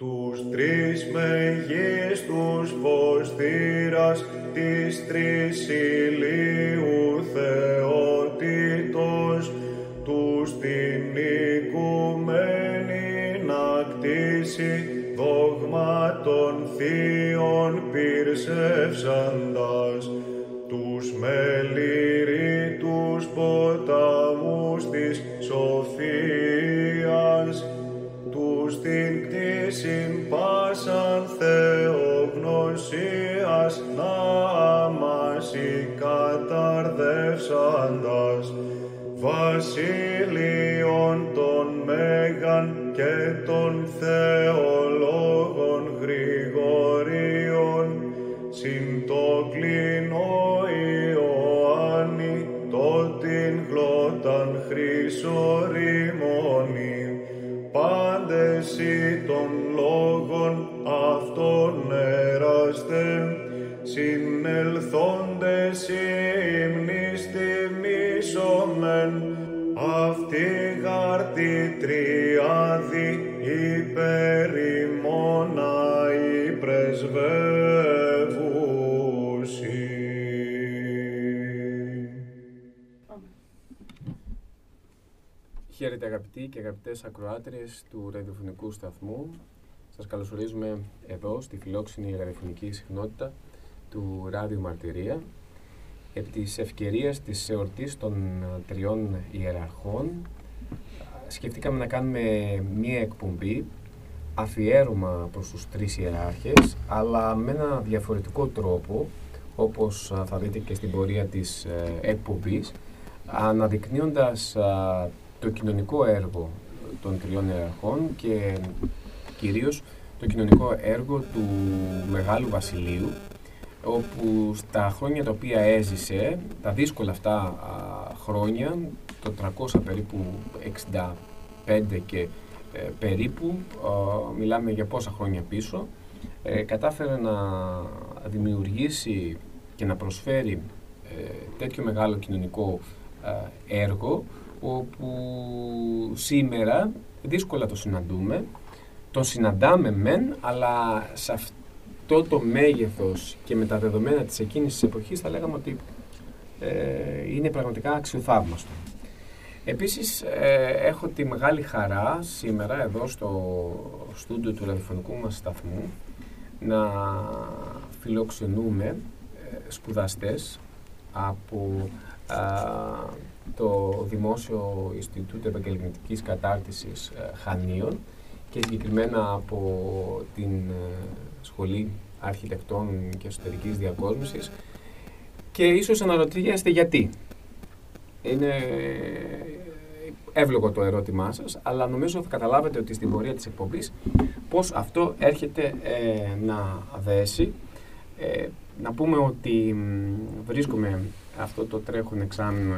Τους τρεις μεγίστους ποστήρας της τρεις ηλίου θεότητος, τους την οικουμένη να κτίσει δόγματων θείων πυρσεύσαντας, τους μεληρίτους βασίλειον των Μέγαν και των αγαπητοί και αγαπητές ακροάτριες του ραδιοφωνικού σταθμού. Σας καλωσορίζουμε εδώ στη φιλόξενη ραδιοφωνική συχνότητα του Ράδιο Μαρτυρία επί της ευκαιρίας της εορτής των ε, τριών ιεραρχών σκεφτήκαμε να κάνουμε μία εκπομπή αφιέρωμα προς τους τρεις ιεράρχες αλλά με ένα διαφορετικό τρόπο όπως α, θα δείτε και στην πορεία της ε, εκπομπής αναδεικνύοντας α, το κοινωνικό έργο των τριών ιεραρχών και κυρίως το κοινωνικό έργο του Μεγάλου Βασιλείου όπου στα χρόνια τα οποία έζησε, τα δύσκολα αυτά α, χρόνια, το 300 περίπου 65 και ε, περίπου, α, μιλάμε για πόσα χρόνια πίσω, ε, κατάφερε να δημιουργήσει και να προσφέρει ε, τέτοιο μεγάλο κοινωνικό ε, έργο, όπου σήμερα δύσκολα το συναντούμε, τον συναντάμε μεν, αλλά σε αυτό το μέγεθος και με τα δεδομένα της εκείνης της εποχής θα λέγαμε ότι ε, είναι πραγματικά αξιοθαύμαστο. Επίσης ε, έχω τη μεγάλη χαρά σήμερα εδώ στο στούντιο του ραδιοφωνικού μας σταθμού να φιλοξενούμε ε, σπουδαστές από το Δημόσιο Ινστιτούτο Επαγγελματικής Κατάρτισης ε, Χανίων και συγκεκριμένα από την ε, Σχολή Αρχιτεκτών και Εσωτερικής Διακόσμησης και ίσως αναρωτιέστε γιατί. Είναι εύλογο το ερώτημά σας, αλλά νομίζω θα καταλάβετε ότι στην πορεία της εκπομπής πώς αυτό έρχεται ε, να δέσει. Ε, να πούμε ότι βρίσκομαι αυτό το τρέχον εξάμεινο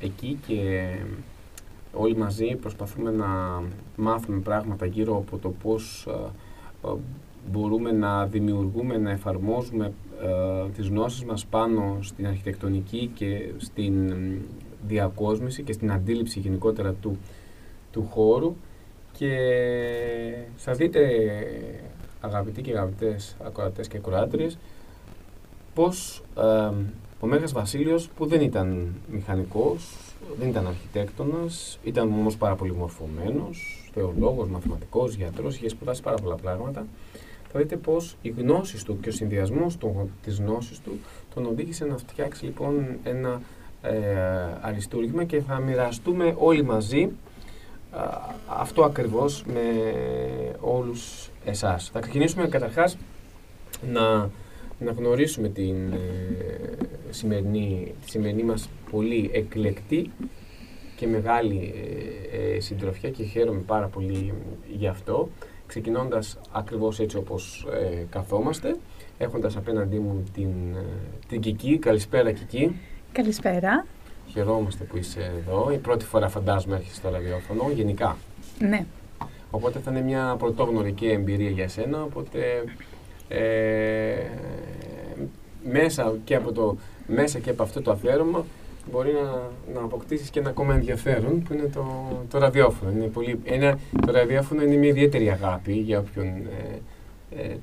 εκεί και όλοι μαζί προσπαθούμε να μάθουμε πράγματα γύρω από το πώς μπορούμε να δημιουργούμε, να εφαρμόζουμε ε, τις γνώσεις μας πάνω στην αρχιτεκτονική και στην διακόσμηση και στην αντίληψη γενικότερα του, του χώρου. Και σας δείτε αγαπητοί και αγαπητές ακροατές και ακροάτριες πως ε, ο Μέγας Βασίλειος που δεν ήταν μηχανικός, δεν ήταν αρχιτέκτονας, ήταν όμως πάρα πολύ μορφωμένος, θεολόγος, μαθηματικός, γιατρός, είχε σπουδάσει πάρα πολλά πράγματα θα δείτε πως οι γνώσεις του και ο συνδυασμός της γνώσης του τον οδήγησε να φτιάξει λοιπόν ένα ε, αριστούργημα και θα μοιραστούμε όλοι μαζί αυτό ακριβώς με όλους εσάς. Θα ξεκινήσουμε καταρχάς να, να γνωρίσουμε την, ε, σημερινή, τη σημερινή μας πολύ εκλεκτή και μεγάλη ε, ε, συντροφιά και χαίρομαι πάρα πολύ γι' αυτό ξεκινώντας ακριβώς έτσι όπως ε, καθόμαστε, έχοντας απέναντί μου την, ε, την Κική. Καλησπέρα Κική. Καλησπέρα. Χαιρόμαστε που είσαι εδώ. Η πρώτη φορά φαντάζομαι έρχεσαι στο ραδιόφωνο, γενικά. Ναι. Οπότε θα είναι μια πρωτόγνωρική εμπειρία για σένα, οπότε ε, μέσα, και από το, μέσα και από αυτό το αφιέρωμα μπορεί να, να αποκτήσεις και ένα ακόμα ενδιαφέρον που είναι το, το ραδιόφωνο. Είναι πολύ, ένα, το ραδιόφωνο είναι μια ιδιαίτερη αγάπη για όποιον ε, ε,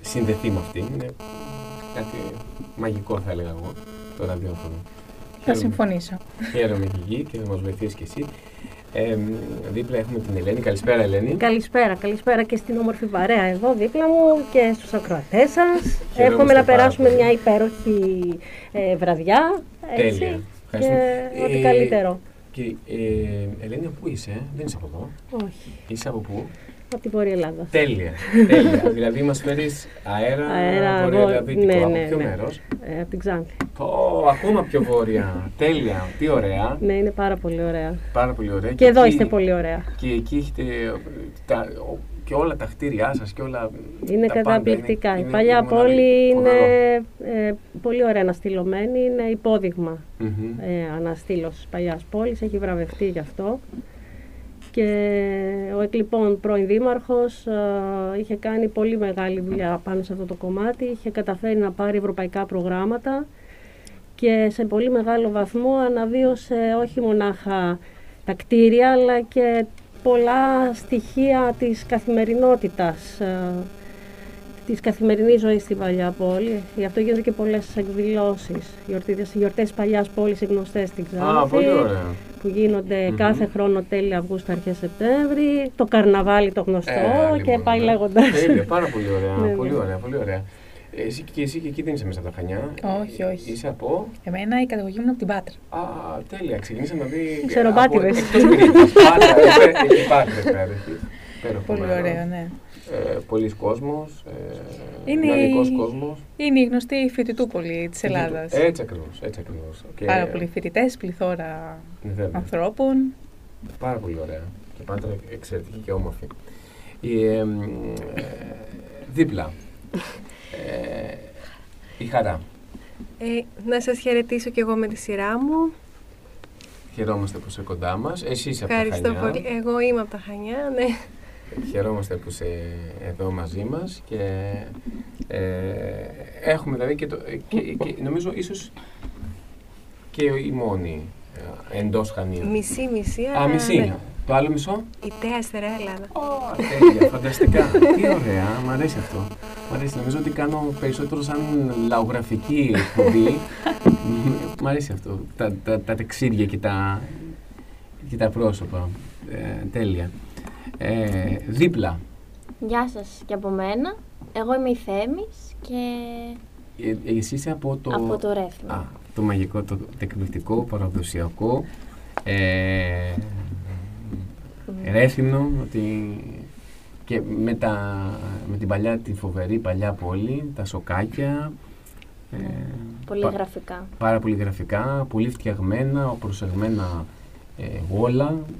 συνδεθεί με αυτή. Είναι κάτι μαγικό θα έλεγα εγώ το ραδιόφωνο. Θα συμφωνήσω. Χαίρομαι και εκεί και θα μας βοηθήσεις και εσύ. Ε, δίπλα έχουμε την Ελένη. Καλησπέρα, Ελένη. Καλησπέρα, καλησπέρα και στην όμορφη παρέα εδώ δίπλα μου και στους ακροατές σας. Χαιρόμαστε Εύχομαι να πάρα περάσουμε πολύ. μια υπέροχη ε, βραδιά. Έτσι, Τέλεια. Και Ευχαριστούμε. ό,τι Ε, καλύτερο. Και, ε, Ελένη, πού είσαι, ε; δεν είσαι από εδώ. Όχι, Είσαι από πού; Από την Βόρεια Ελλάδα. Τέλεια. Τέλεια. δηλαδή μας φέρεις αέρα, Αέρα, βόρεια βο- Ελλαδίτικο. ναι, από ναι, ποιο ναι. μέρος; Ε, από την Ξάνθη. ακόμα πιο βόρεια. Τέλεια. Τι ωραία. Ναι, είναι πάρα πολύ ωραία. Πάρα πολύ ωραία. Και εδώ εκεί- είστε πολύ ωραία. Και εκεί έχετε ε, τα, ο- και όλα τα κτίρια σας και όλα. Είναι τα πάντα. καταπληκτικά. Είναι- Η είναι παλιά μοναδικό. πόλη είναι Φοβερό. ε, πολύ ωραία αναστηλωμένη. Είναι υπόδειγμα Μμμ. ε, αναστήλωσης της παλιάς πόλης. Έχει βραβευτεί γι' αυτό. Και ο εκλειπών πρώην δήμαρχος ε, είχε κάνει πολύ μεγάλη δουλειά πάνω σε αυτό το κομμάτι. Είχε καταφέρει να πάρει ευρωπαϊκά προγράμματα και σε πολύ μεγάλο βαθμό αναβίωσε όχι μονάχα τα κτίρια αλλά και πολλά στοιχεία της καθημερινότητας ε, της καθημερινής ζωής στην παλιά πόλη. Γι' αυτό γίνονται και πολλές εκδηλώσεις. Γιορτές, γιορτές παλιάς πόλης οι γνωστές στην Ξάνθη Α, πολύ ωραία. Που γίνονται Μμμ. κάθε χρόνο τέλη Αυγούστου, αρχές Σεπτέμβρη, το καρναβάλι το γνωστό Ε, και λοιπόν, πάει ναι. λέγοντας. Τέλεια, πάρα πολύ ωραία. Ναι, ναι. πολύ ωραία, πολύ ωραία. Εσύ και εσύ και εκεί δεν είσαι μέσα από τα Χανιά. Όχι, όχι. Είσαι από; Εμένα η καταγωγή μου είναι από την Πάτρα. Α, τέλεια. Ξεκινήσαμε να δει. Ξεροπάτηδες. Εκτός Κρήτης. Πάτρα, ε, Εκεί Πάτρα, πέρα. εκεί. Υπέροχο Πολύ μέρος. ωραία, ναι. Ε, Πολλοί κόσμος, ε, Είναι δυναμικός η- κόσμος. Είναι η γνωστή φοιτητούπολη της Ελλάδας. Έτσι ακριβώς, έτσι ακριβώς. Και- Πάρα πολλοί φοιτητές, πληθώρα Ναι, βέβαια. ανθρώπων. Πάρα πολύ ωραία. Και πάντα εξαιρετική και όμορφη. Η, ε, μ, ε, δίπλα. Ε, η χαρά. Ε, να σας χαιρετήσω κι εγώ με τη σειρά μου. Χαιρόμαστε που είσαι κοντά μας. Εσύ είσαι από τα Ευχαριστώ Χανιά. πολύ. Εγώ είμαι από τα Χανιά, ναι. Χαιρόμαστε που είσαι εδώ μαζί μας και ε, έχουμε δηλαδή και, το, και, και νομίζω ίσως και η μόνη ε, εντός Χανίων. Μισή-μισή, Α, αλλά μισή. ναι. Το άλλο μισό; Η τέα στερεά Ελλάδα. Ω, τέλεια, φανταστικά. Τι ωραία, μ' αρέσει αυτό. Μ' αρέσει. Νομίζω ότι κάνω περισσότερο σαν λαογραφική εκπομπή. μ' αρέσει αυτό. Τα, τα, τα τεξίδια και τα, και τα πρόσωπα. Ε, τέλεια. Ε, δίπλα. Γεια σας και από μένα. Εγώ είμαι η Θέμης και Ε, εσύ είσαι από το... από το Ρέθμο. Α, το μαγικό, το εκπληκτικό, παραδοσιακό. Ε, Ρέθυμνο, ότι και με, τα, με την παλιά, τη φοβερή παλιά πόλη, τα σοκάκια, ε, Πολύ πα- γραφικά. πάρα πολύ γραφικά, πολύ φτιαγμένα, προσεγμένα ε, όλα ε,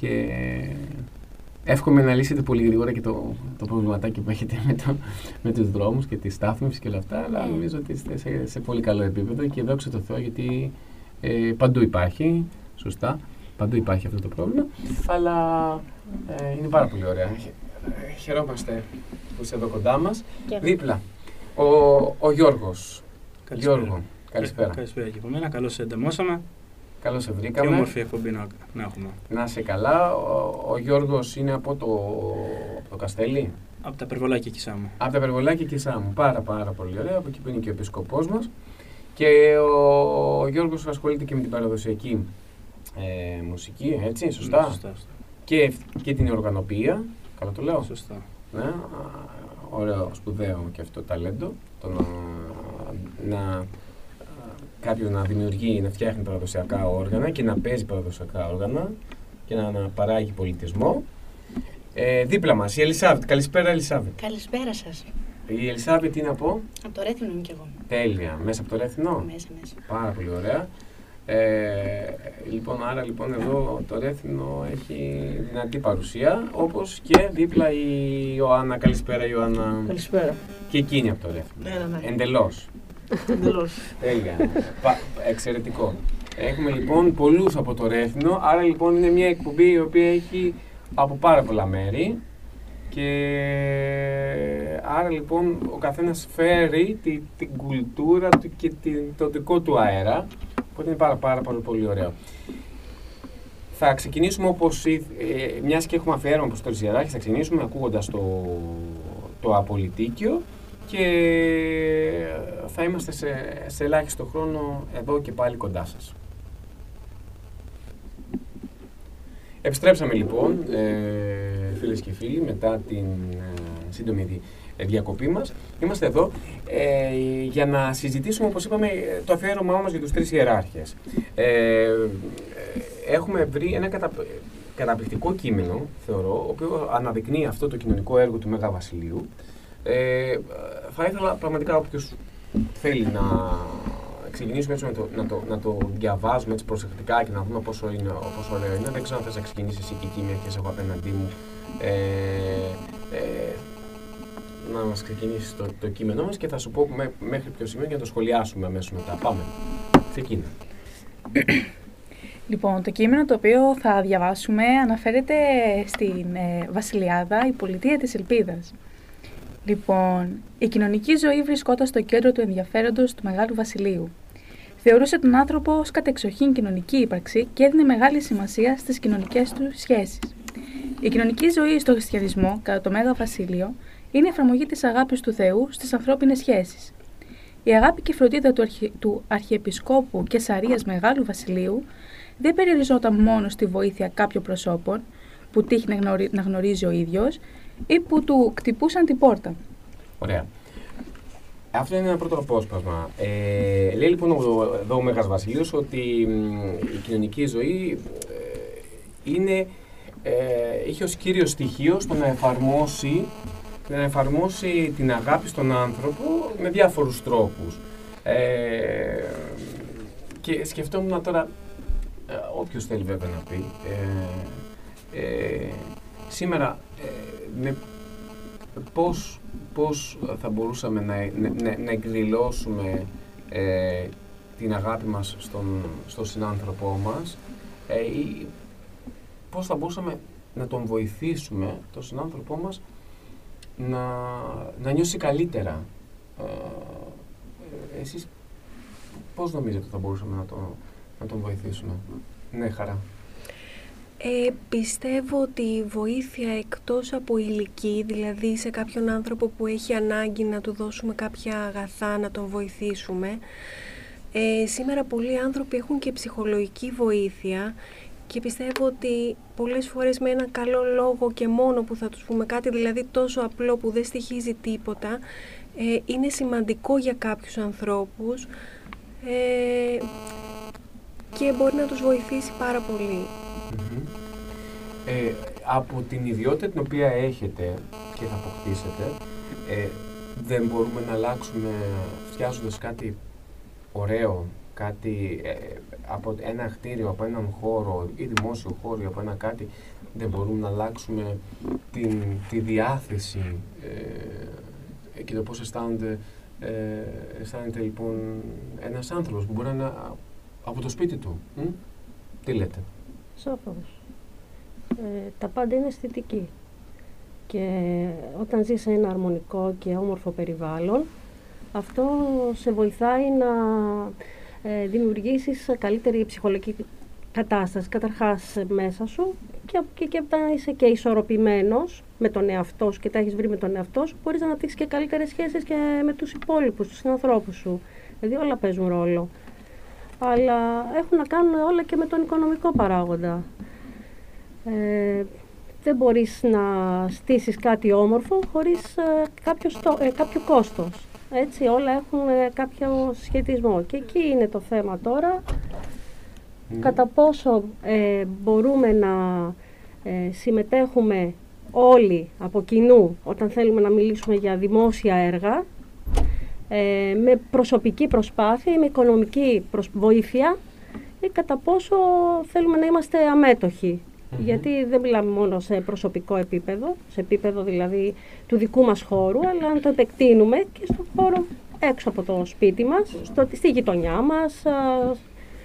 και εύχομαι να λύσετε πολύ γρήγορα και το, το προβληματάκι που έχετε με, το, με τους δρόμους και τη στάθμευση και όλα αυτά, αλλά Ε. νομίζω ότι είστε σε, σε πολύ καλό επίπεδο και δόξα τω Θεώ γιατί ε, παντού υπάρχει, σωστά, παντού υπάρχει αυτό το πρόβλημα, αλλά ε, είναι πάρα πολύ ωραία. Χαι- ε, Χαιρόμαστε που είστε εδώ κοντά μας. Και εγώ. Δίπλα, ο, ο Γιώργος. Καλησπέρα. Γιώργο, καλησπέρα. Καλησπέρα και από μένα. Καλώς σε εντεμόσαμε. Καλώς σε Και βρήκαμε. όμορφη εκπομπή να, να έχουμε; Να είσαι καλά. Ο, ο Γιώργος είναι από το, από το Καστέλι; Από τα περβολάκια εκεί Σάμου. Από τα Περβολάκια και Σάμου. Πάρα πάρα πολύ ωραία. Από εκεί που είναι και ο επισκοπός μας. Και ο, ο Γιώργος ασχολείται και με την παραδοσιακή ε, μουσική, έτσι, σωστά. Ναι, σωστά, σωστά. Και, και την οργανωπία. Καλά το λέω. σωστά. Ναι, α, ωραίο, σπουδαίο και αυτό ταλέντο. Το να, να κάποιο να δημιουργεί, να φτιάχνει παραδοσιακά όργανα και να παίζει παραδοσιακά όργανα και να, να παράγει πολιτισμό. Ε, δίπλα μας η Ελισάβετ. Καλησπέρα Ελισάβετ. Καλησπέρα σας. Η Ελισάβετ είναι από Από το Ρέθινο είμαι κι εγώ. τέλεια, μέσα από το Ρέθινο; Μέσα, μέσα. Πάρα πολύ ωραία. Ε, λοιπόν, άρα λοιπόν εδώ το Ρέθινο έχει δυνατή παρουσία, όπως και δίπλα η Ιωάννα. Καλησπέρα Ιωάννα. Καλησπέρα. Και εκείνη από το Ρέθινο. Ναι, ναι, ναι. Εντελώς. Εντελώς. Τέλεια. Πα- εξαιρετικό. Έχουμε λοιπόν πολλούς από το Ρέθινο, άρα λοιπόν είναι μια εκπομπή η οποία έχει από πάρα πολλά μέρη και άρα λοιπόν ο καθένας φέρει τη, την κουλτούρα του και την, το δικό του αέρα Οπότε είναι πάρα, πάρα πολύ, πολύ ωραίο. Θα ξεκινήσουμε όπως, ε, μιας και έχουμε αφιέρωμα προς το Ριζιαράχη, θα ξεκινήσουμε ακούγοντας το, το Απολυτίκιο και θα είμαστε σε, σε ελάχιστο χρόνο εδώ και πάλι κοντά σας. Επιστρέψαμε λοιπόν, ε, φίλες και φίλοι, μετά την ε, σύντομη δι- ε, διακοπή μας. Είμαστε εδώ ε, για να συζητήσουμε, όπως είπαμε, το αφιέρωμά μας για τους τρεις ιεράρχες. Ε, ε, έχουμε βρει ένα κατα, καταπληκτικό κείμενο, θεωρώ, ο οποίος αναδεικνύει αυτό το κοινωνικό έργο του Μέγα Βασιλείου. Ε, θα ήθελα πραγματικά όποιος θέλει να ξεκινήσουμε έτσι με το, να, το, να το διαβάζουμε έτσι προσεκτικά και να δούμε πόσο, είναι, πόσο ωραίο είναι. Δεν ξέρω αν θες να ξεκινήσεις εσύ και εκεί μια και σε έχω απέναντί μου. Ε, ε, να μας ξεκινήσεις το, το κείμενό μας και θα σου πω με- μέχρι ποιο σημείο για να το σχολιάσουμε αμέσως μετά. Πάμε. Ξεκίνα. Λοιπόν, το κείμενο το οποίο θα διαβάσουμε αναφέρεται στην ε, Βασιλιάδα, η πολιτεία της Ελπίδας. Λοιπόν, η κοινωνική ζωή βρισκόταν στο κέντρο του ενδιαφέροντος του Μεγάλου Βασιλείου. Θεωρούσε τον άνθρωπο ως κατεξοχήν κοινωνική ύπαρξη και έδινε μεγάλη σημασία στις κοινωνικές του σχέσεις. Η κοινωνική ζωή στο χριστιανισμό, κατά το Μέγα Βασίλειο, είναι η εφαρμογή της αγάπης του Θεού στις ανθρώπινες σχέσεις. Η αγάπη και η φροντίδα του, αρχι... του Αρχιεπισκόπου και Σαρίας Μεγάλου Βασιλείου δεν περιοριζόταν μόνο στη βοήθεια κάποιων προσώπων που τύχει να, γνωρι- να γνωρίζει ο ίδιος ή που του κτυπούσαν την πόρτα. Ωραία. Αυτό είναι ένα πρώτο απόσπασμα. Ε, λέει λοιπόν ο- εδώ ο Μέγας Βασιλείος ότι μ, η κοινωνική ζωή ε, είναι, ε, έχει ως κύριο στοιχείο στο να εφαρμόσει, να εφαρμόσει την αγάπη στον άνθρωπο με διάφορους τρόπους. Ε, και σκεφτόμουν τώρα, ε, όποιος θέλει βέβαια να πει, ε, ε, σήμερα ε, με πώς, πώς θα μπορούσαμε να, να, να- να εκδηλώσουμε ε, την αγάπη μας στον, στον συνάνθρωπό μας ε, ή πώς θα μπορούσαμε να τον βοηθήσουμε, τον συνάνθρωπό μας, να, να νιώσει καλύτερα. Ε, ε, εσείς πώς νομίζετε ότι θα μπορούσαμε να, τον να τον βοηθήσουμε; Ναι, χαρά. Ε, πιστεύω ότι η βοήθεια εκτός από ηλική, δηλαδή σε κάποιον άνθρωπο που έχει ανάγκη να του δώσουμε κάποια αγαθά, να τον βοηθήσουμε, ε, σήμερα πολλοί άνθρωποι έχουν και ψυχολογική βοήθεια και πιστεύω ότι πολλές φορές με ένα καλό λόγο και μόνο που θα τους πούμε κάτι, δηλαδή τόσο απλό που δεν στοιχίζει τίποτα, ε, είναι σημαντικό για κάποιους ανθρώπους ε, και μπορεί να τους βοηθήσει πάρα πολύ. Μμμ. Ε, από την ιδιότητα την οποία έχετε και θα αποκτήσετε, ε, δεν μπορούμε να αλλάξουμε φτιάζοντας κάτι ωραίο, κάτι ε, από ένα κτίριο, από έναν χώρο ή δημόσιο χώρο, ή από ένα κάτι, δεν μπορούμε να αλλάξουμε την, τη διάθεση ε, και το πώς αισθάνονται, ε, αισθάνεται λοιπόν ένας άνθρωπος που μπορεί να είναι α- από το σπίτι του. Μ; Τι λέτε; Σαφώς. Ε, τα πάντα είναι αισθητική. Και όταν ζεις σε ένα αρμονικό και όμορφο περιβάλλον, αυτό σε βοηθάει να ε, δημιουργήσεις καλύτερη ψυχολογική κατάσταση καταρχάς μέσα σου και, και, και όταν είσαι και ισορροπημένος με τον εαυτό σου και τα έχεις βρει με τον εαυτό σου, μπορείς να αναπτύξεις και καλύτερες σχέσεις και με τους υπόλοιπους, τους συνανθρώπους σου. Δηλαδή όλα παίζουν ρόλο. Αλλά έχουν να κάνουν όλα και με τον οικονομικό παράγοντα. Ε, δεν μπορείς να στήσεις κάτι όμορφο χωρίς ε, κάποιο, στο, ε, κάποιο κόστος. Έτσι, όλα έχουν ε, κάποιο σχετισμό. Και εκεί είναι το θέμα τώρα, Μμ. κατά πόσο ε, μπορούμε να ε, συμμετέχουμε όλοι από κοινού όταν θέλουμε να μιλήσουμε για δημόσια έργα, ε, με προσωπική προσπάθεια ή με οικονομική προσ- βοήθεια ή κατά πόσο θέλουμε να είμαστε αμέτωχοι. Μμμ. Γιατί δεν μιλάμε μόνο σε προσωπικό επίπεδο, σε επίπεδο δηλαδή του δικού μας χώρου, αλλά να το επεκτείνουμε και στον χώρο έξω από το σπίτι μας, στο, στη γειτονιά μας, α,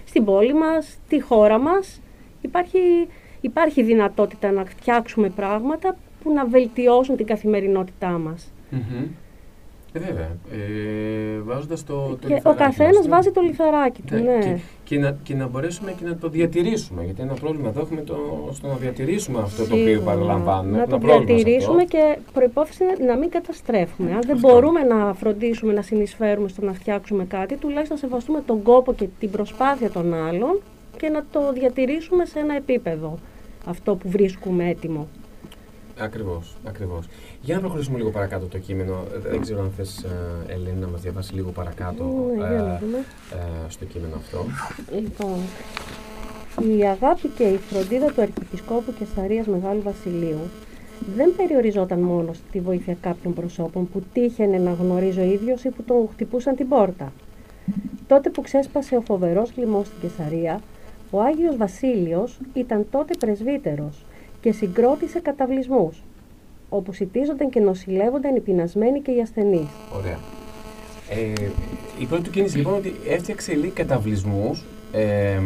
στην πόλη μας, στη χώρα μας. Υπάρχει, υπάρχει δυνατότητα να φτιάξουμε πράγματα που να βελτιώσουν την καθημερινότητά μας. Μμμ. Ε, βέβαια. Ε, Βάζοντας το, το Και ο λιθαράκι καθένας μας, ναι. βάζει το λιθαράκι του, Ναι, ναι. Και, και, να, και να μπορέσουμε και να το διατηρήσουμε. Γιατί ένα πρόβλημα εδώ έχουμε το, στο να διατηρήσουμε αυτό το οποίο Σίγουρα. παραλαμβάνουμε. Να Ένα το πρόβλημα σε διατηρήσουμε αυτό. και προπόθεση είναι να μην καταστρέφουμε. Αν δεν Αυτό. μπορούμε να φροντίσουμε να συνεισφέρουμε στο να φτιάξουμε κάτι, τουλάχιστον να σεβαστούμε τον κόπο και την προσπάθεια των άλλων και να το διατηρήσουμε σε ένα επίπεδο αυτό που βρίσκουμε έτοιμο. Ακριβώς, ακριβώς. Για να προχωρήσουμε λίγο παρακάτω το κείμενο. Ε, Δεν ξέρω αν θες, Ελένη, να μας διαβάσεις λίγο παρακάτω Ναι, για να ε, δούμε. ε, στο κείμενο αυτό. Λοιπόν, η αγάπη και η φροντίδα του Αρχιεπισκόπου Κεσαρίας Μεγάλου Βασιλείου δεν περιοριζόταν μόνο στη βοήθεια κάποιων προσώπων που τύχαινε να γνωρίζει ο ίδιος ή που τον χτυπούσαν την πόρτα. Τότε που ξέσπασε ο φοβερός λοιμός στην Κεσαρία, ο Άγιος Βασίλειος ήταν τότε πρεσβύτερος και συγκρότησε καταβλισμούς, όπου σητίζονταν και νοσηλεύονταν οι πεινασμένοι και οι ασθενείς. Ωραία. Ε, η πρώτη του κίνηση λοιπόν ότι έφτιαξε λίγοι καταβλισμούς ε,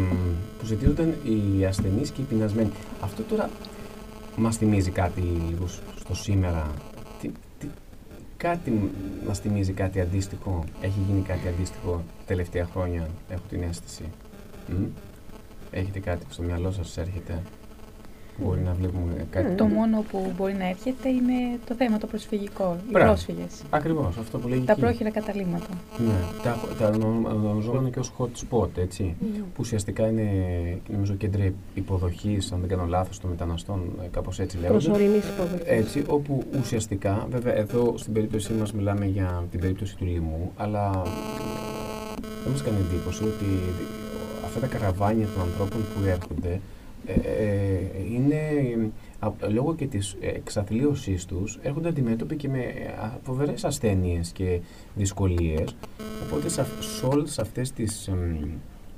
που ζητούνταν οι ασθενείς και οι πεινασμένοι. Αυτό τώρα μας θυμίζει κάτι λίγο στο σήμερα. Τι, τι, κάτι μας θυμίζει κάτι αντίστοιχο; Έχει γίνει κάτι αντίστοιχο τελευταία χρόνια, έχω την αίσθηση. Μμ. Έχετε κάτι που στο μυαλό σας έρχεται; Μπορεί να βλέπουμε κάτι. Το μόνο που μπορεί να έρχεται είναι το θέμα το προσφυγικό, οι Μπράβο. πρόσφυγες. Ακριβώς, αυτό που λέγει Τα εκεί. πρόχειρα καταλήμματα. Ναι, τα, τα ονομαζόμενα και ως hot spot, έτσι. Που ουσιαστικά είναι, νομίζω, κέντρα υποδοχής, αν δεν κάνω λάθος, των μεταναστών, ε, κάπως έτσι λέγονται. Προσωρινής υποδοχής. Έτσι, όπου ουσιαστικά, βέβαια εδώ στην περίπτωσή μας μιλάμε για την περίπτωση του λοιμού, αλλά ε, δεν μας κάνει εντύπωση ότι αυτά τα καραβάνια των ανθρώπων που έρχονται ε, ε, είναι α, λόγω και της εξαθλίωσής τους έρχονται αντιμέτωποι και με α, φοβερές ασθένειες και δυσκολίες. Οπότε σε, αυ- σε όλες αυτές τις εμ,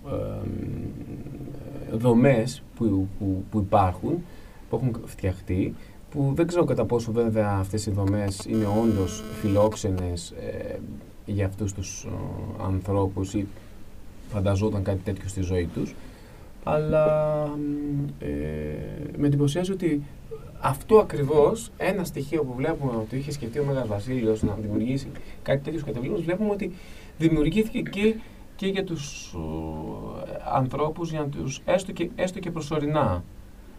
εμ, δομές που, που, που υπάρχουν που έχουν φτιαχτεί που δεν ξέρω κατά πόσο βέβαια αυτές οι δομές είναι όντως φιλόξενες ε, για αυτούς τους ε, ανθρώπους ή φανταζόταν κάτι τέτοιο στη ζωή τους αλλά μ, ε, με εντυπωσιάζει ότι αυτό ακριβώς ένα στοιχείο που βλέπουμε ότι είχε σκεφτεί ο Μέγας Βασίλειος να δημιουργήσει κάτι τέτοιο στους καταβλήμους βλέπουμε ότι δημιουργήθηκε και, και για τους ε, ανθρώπους για να τους, έστω, και, έστω και προσωρινά.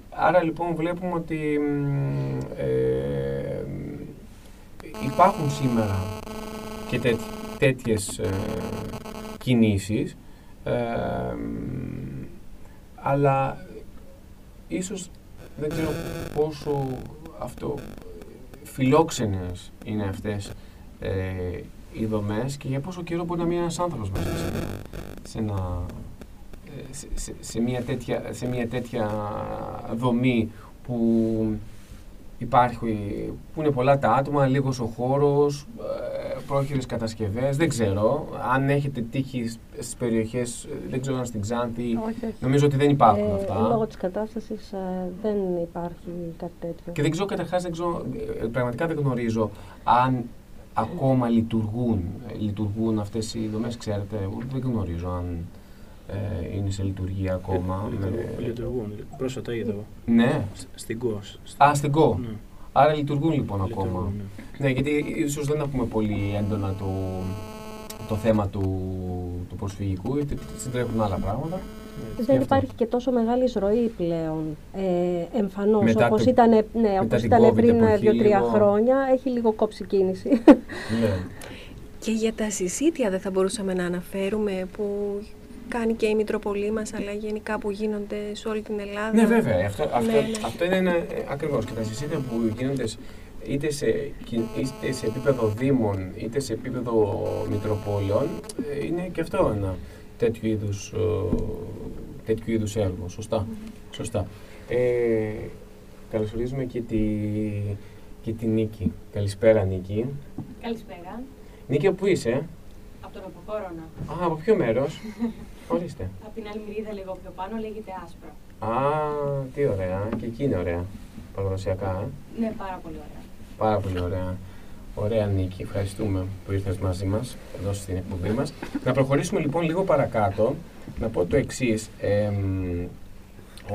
Άρα λοιπόν βλέπουμε ότι μ, ε, υπάρχουν σήμερα και τέτοι, τέτοιες ε, κινήσεις ε, μ, αλλά ίσως δεν ξέρω πόσο αυτό φιλόξενες είναι αυτές ε, οι δομές και για πόσο καιρό μπορεί να μείνει ένας άνθρωπος μέσα σε, σε ένα ε, σε, σε- σε μια τέτοια, σε μια τέτοια δομή που υπάρχει, που είναι πολλά τα άτομα, λίγος ο χώρος, ε, πρόχειρες κατασκευές, δεν ξέρω. Αν έχετε τύχει στις περιοχές, ε, δεν ξέρω αν στην Ξάνθη, Όχι, όχι. νομίζω ότι δεν υπάρχουν Ε, αυτά. Λόγω της κατάστασης ε, δεν υπάρχει κάτι τέτοιο. Και δεν ξέρω καταρχάς, δεν ξέρω, ε, πραγματικά δεν γνωρίζω αν ακόμα λειτουργούν, ε, λειτουργούν αυτές οι δομές, ξέρετε, εγώ δεν γνωρίζω αν ε, είναι σε λειτουργία ακόμα. Ε, με- Λειτουργούν. Πρόσφατα είδα εγώ. Ναι. Σ- Στην ΚΟΣ. Α, στην ΚΟ. Ναι, Άρα λειτουργούν λοιπόν ακόμα. λειτουργούν, ναι. Ναι, γιατί ίσως δεν έχουμε πολύ έντονα το, το θέμα του, του προσφυγικού, γιατί συντρέχουν άλλα πράγματα. Ναι. Γι' Δεν αυτό. υπάρχει και τόσο μεγάλη εισρωή πλέον ε, εμφανώς Μετά όπως το- ήταν, ναι, μετά όπως την ήταν COVID πριν εποχή δύο-τρία λίγο- χρόνια. Έχει λίγο κόψει κίνηση. Ναι. Και για τα συσίτια δεν θα μπορούσαμε να αναφέρουμε που κάνει και η Μητροπολή μας, αλλά γενικά που γίνονται σε όλη την Ελλάδα. ναι, βέβαια. Αυτό, αυτό, Ναι, ναι. αυτό είναι ένα, ε, ακριβώς. Και τα συσίτια που γίνονται σ- είτε σε, κι- είτε σε επίπεδο δήμων, είτε σε επίπεδο μητροπόλεων, ε, είναι και αυτό ένα τέτοιο είδους, ε, τέτοιο είδους έργο. Σωστά. Σωστά. Ε, καλωσορίζουμε και τη, και τη Νίκη. Καλησπέρα Νίκη. Καλησπέρα. Νίκη, από πού είσαι; Από τον Αποκόρονα. Α, από ποιο μέρος; Ορίστε. Από την άλλη μερίδα λίγο πιο πάνω λέγεται άσπρο. Α, τι ωραία. Και εκεί είναι ωραία. Παραδοσιακά, ε. Ναι, πάρα πολύ ωραία. Πάρα πολύ ωραία. Ωραία Νίκη, ευχαριστούμε που ήρθες μαζί μας εδώ στην εκπομπή μας. Να προχωρήσουμε λοιπόν λίγο παρακάτω. Να πω το εξής. εμ,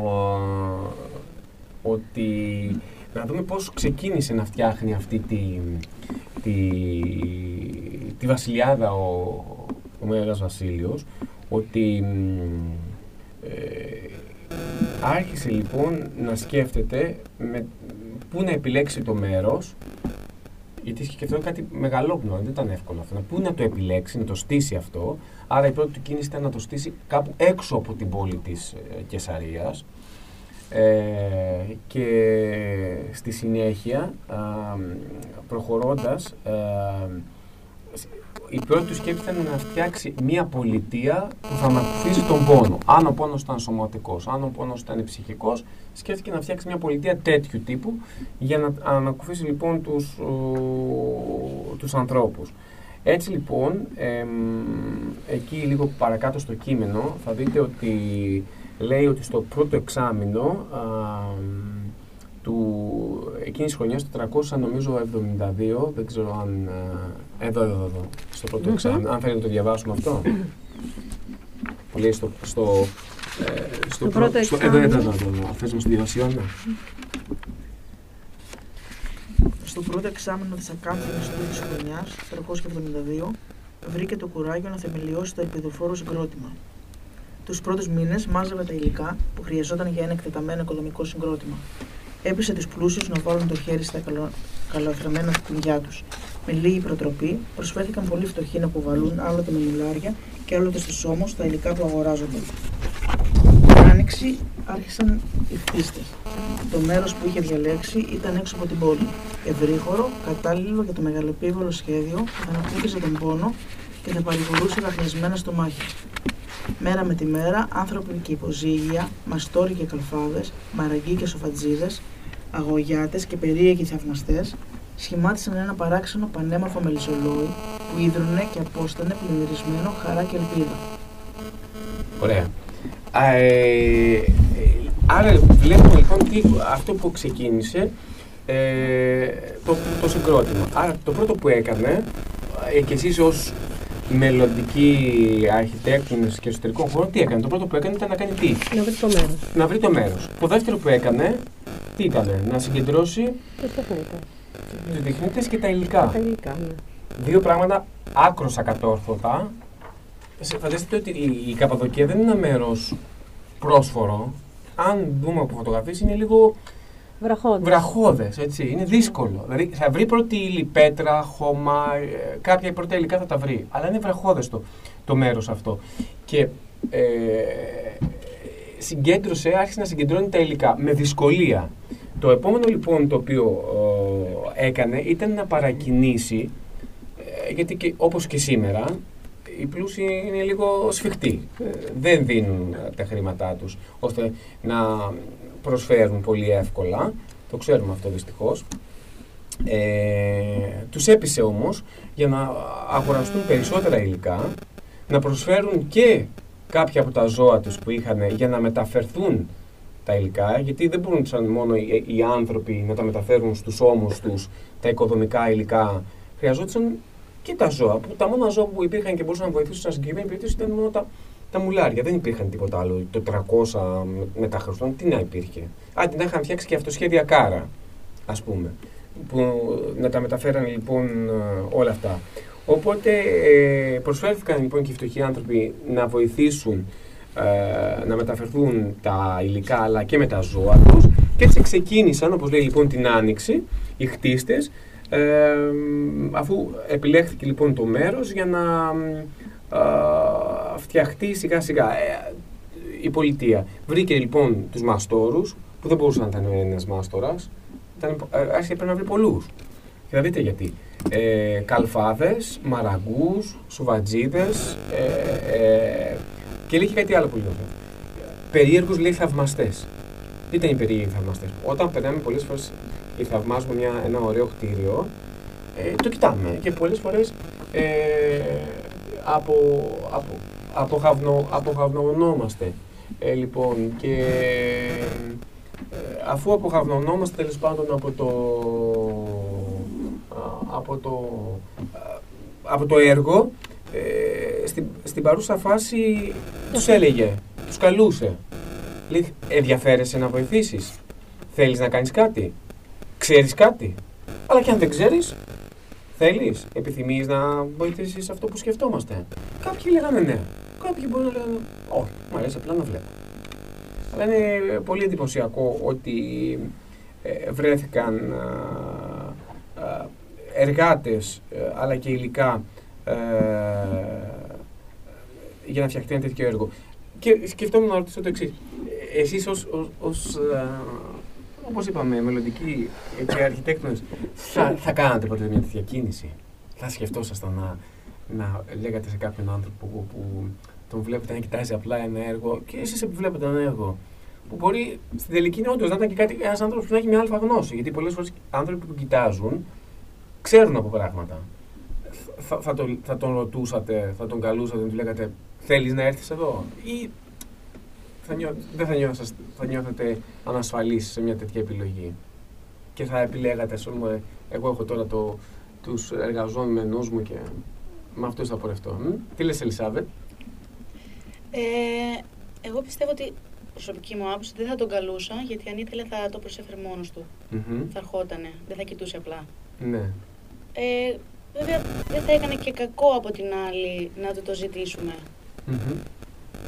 ο- ότι να δούμε πώς ξεκίνησε να φτιάχνει αυτή τη, τη, τη Βασιλιάδα ο, ο Μέγας Βασίλειος ότι μ, ε, άρχισε λοιπόν να σκέφτεται με, πού να επιλέξει το μέρος γιατί και αυτό είναι κάτι μεγαλόπνοο, δεν ήταν εύκολο αυτό. Πού να το επιλέξει, να το στήσει αυτό. Άρα η πρώτη του κίνηση ήταν να το στήσει κάπου έξω από την πόλη της ε, Κεσαρίας. Ε, και στη συνέχεια, α, προχωρώντας, α, η πρώτη του σκέψη ήταν να φτιάξει μια πολιτεία που θα ανακουφίσει τον πόνο. Αν ο πόνος ήταν σωματικός, αν ο πόνος ήταν ψυχικός, σκέφτηκε να φτιάξει μια πολιτεία τέτοιου τύπου για να ανακουφίσει λοιπόν τους, ο, τους ανθρώπους. Έτσι λοιπόν, εμ, εκεί λίγο παρακάτω στο κείμενο θα δείτε ότι λέει ότι στο πρώτο εξάμεινο α, του εκείνης της χρονιάς, το 300 νομίζω 72, δεν ξέρω αν... ε, Εδώ, εδώ, εδώ, στο πρώτο εξάμεινο. Αν θέλετε να το διαβάσουμε αυτό. Που λέει στο... στο ε, στο πρώτο πρω- στο- Εδώ, εδώ, εδώ, εδώ, εδώ. Θες να μας το διαβάσει η Άννα; Στο πρώτο εξάμεινο της ακάθινης τούτης χρονιάς, 372, βρήκε το κουράγιο να θεμελιώσει το ελπιδοφόρο συγκρότημα. Τους πρώτους μήνες μάζευε τα υλικά που χρειαζόταν για ένα εκτεταμένο οικοδομικό συγκρότημα. Έπεισε τους πλούσιους να βάλουν το χέρι στα καλο... καλοεφραμμένα κουνιά τους. Με λίγη προτροπή προσφέρθηκαν πολύ φτωχοί να αποβαλούν άλλοτε με μιλάρια και άλλοτε στους ώμους τα υλικά που αγοράζονταν. Την άνοιξη άρχισαν οι φτίστες. Το μέρος που είχε διαλέξει ήταν έξω από την πόλη. Ευρύχωρο, κατάλληλο για το μεγαλοπίβολο σχέδιο που θα ανακούφιζε τον πόνο και θα παρηγορούσε ραχνιασμένα στο μάχη. Μέρα με τη μέρα, άνθρωποι και υποζύγια, μαστόροι και καλφάδες, μαραγκοί και σοφατζίδες, αγωγιάτες και περίεργοι θαυμαστές, σχημάτισαν ένα παράξενο πανέμορφο μελισσολόι που ίδρωνε και απόστανε πλημμυρισμένο χαρά και ελπίδα. Ωραία. Α, ε, ε, άρα βλέπουμε λοιπόν τι, αυτό που ξεκίνησε ε, το, το συγκρότημα. Άρα το πρώτο που έκανε ε, και εσείς ως μελλοντικοί αρχιτέκτονες και εσωτερικών χώρων τι έκανε; Το πρώτο που έκανε ήταν να κάνει τι; Να βρει το μέρος. Να βρει το μέρος. Το δεύτερο που έκανε τι ήταν. Να συγκεντρώσει Και τεχνικά. τους τεχνίτες και τα υλικά. Τα υλικά, ναι. Δύο πράγματα άκρως ακατόρθωτα. Σε- Φανταστείτε ότι η, η Καπαδοκία δεν είναι ένα μέρος πρόσφορο. Αν δούμε από φωτογραφίες είναι λίγο Βραχώδη. βραχώδες, έτσι. Είναι δύσκολο. Δηλαδή θα βρει πρώτη ύλη, πέτρα, χώμα, ε, κάποια πρώτα υλικά θα τα βρει. Αλλά είναι βραχώδες το, το μέρος αυτό. Και ε, συγκέντρωσε, άρχισε να συγκεντρώνει τα υλικά με δυσκολία. Το επόμενο λοιπόν το οποίο ε, έκανε ήταν να παρακινήσει, ε, γιατί και, όπως και σήμερα, οι πλούσιοι είναι λίγο σφιχτοί. Ε, δεν δίνουν ε, τα χρήματά τους ώστε να προσφέρουν πολύ εύκολα. Το ξέρουμε αυτό δυστυχώς. Ε, τους έπεισε όμως για να αγοραστούν περισσότερα υλικά, να προσφέρουν και κάποια από τα ζώα τους που είχαν για να μεταφερθούν τα υλικά, γιατί δεν μπορούσαν μόνο οι, οι άνθρωποι να τα μεταφέρουν στους ώμους τους τα οικοδομικά υλικά. Χρειαζόταν και τα ζώα. Που τα μόνα ζώα που υπήρχαν και μπορούσαν να βοηθήσουν σε συγκεκριμένη περίπτωση ήταν μόνο τα, τα μουλάρια. Δεν υπήρχαν τίποτα άλλο. Το 300 με- μετά Χριστόν, τι να υπήρχε. Α, την είχαν φτιάξει και αυτοσχέδια κάρα, ας πούμε. Που να τα μεταφέραν λοιπόν ε, όλα αυτά. Οπότε ε, προσφέρθηκαν λοιπόν και οι φτωχοί άνθρωποι να βοηθήσουν ε, να μεταφερθούν τα υλικά αλλά και με τα ζώα τους και έτσι ξεκίνησαν, όπως λέει λοιπόν την Άνοιξη, οι χτίστες ε, αφού επιλέχθηκε λοιπόν το μέρος για να ε, φτιαχτεί σιγά σιγά ε, η πολιτεία. Βρήκε λοιπόν τους μαστόρους που δεν μπορούσαν να ήταν ένας μάστορας ήταν, ε, άρχισε πρέπει να βρει πολλούς. Και θα δείτε γιατί. Ε, καλφάδες, μαραγκούς, σουβατζίδες ε, ε, και λέει και κάτι άλλο πολύ ωραίο. Περίεργους λέει θαυμαστές. Τι ήταν οι περίεργοι θαυμαστές; Όταν περνάμε πολλές φορές ή θαυμάζουμε μια, ένα ωραίο κτίριο, ε, το κοιτάμε και πολλές φορές ε, από, από, αποχαυνο, αποχαυνωνόμαστε. Ε, λοιπόν, και ε, αφού αποχαυνωνόμαστε τέλος πάντων από το, α, από το, α, από το έργο, ε, στην, στην παρούσα φάση τους έλεγε, τους καλούσε. Λέει, ενδιαφέρεσαι να βοηθήσεις, θέλεις να κάνεις κάτι, ξέρεις κάτι; Αλλά και αν δεν ξέρεις, Θέλεις, επιθυμείς να βοηθήσεις αυτό που σκεφτόμαστε. Κάποιοι λέγανε ναι. Κάποιοι μπορεί να λέγανε όχι. Μου αρέσει απλά να βλέπω. Αλλά είναι πολύ εντυπωσιακό ότι ε, βρέθηκαν α, α, εργάτες ε, αλλά και υλικά ε, για να φτιαχτεί ένα τέτοιο έργο. Και σκεφτόμουν να ρωτήσω το εξής. Εσείς ως, ως, ως ε, όπως είπαμε, μελλοντικοί έτσι, αρχιτέκτονες, θα, θα κάνατε ποτέ μια τέτοια κίνηση; Θα σκεφτόσασταν να, να λέγατε σε κάποιον άνθρωπο που, που τον βλέπετε να κοιτάζει απλά ένα έργο και εσείς επιβλέπετε ένα έργο που μπορεί στην τελική είναι όντως να ήταν και κάτι, ένας άνθρωπος που να έχει μια αλφα γνώση. Γιατί πολλές φορές άνθρωποι που κοιτάζουν ξέρουν από πράγματα. Θα, θα, το, θα τον ρωτούσατε, θα τον καλούσατε, να του λέγατε θέλεις να έρθεις εδώ ή θα νιώ, δεν θα, νιώσαστε, θα νιώθετε ανασφαλείς σε μια τέτοια επιλογή; Και θα επιλέγατε, ας πούμε, εγώ έχω τώρα το, τους εργαζόμενους μου και με αυτούς θα πορευτώ. Μ; Τι λες Ελισάβετ; Ε, εγώ πιστεύω ότι προσωπική μου άποψη δεν θα τον καλούσα γιατί αν ήθελε θα το προσέφερε μόνος του. Μμμ. Θα ερχότανε, δεν θα κοιτούσε απλά. Ναι. Ε, βέβαια δεν θα έκανε και κακό από την άλλη να του το ζητήσουμε. Μμμ.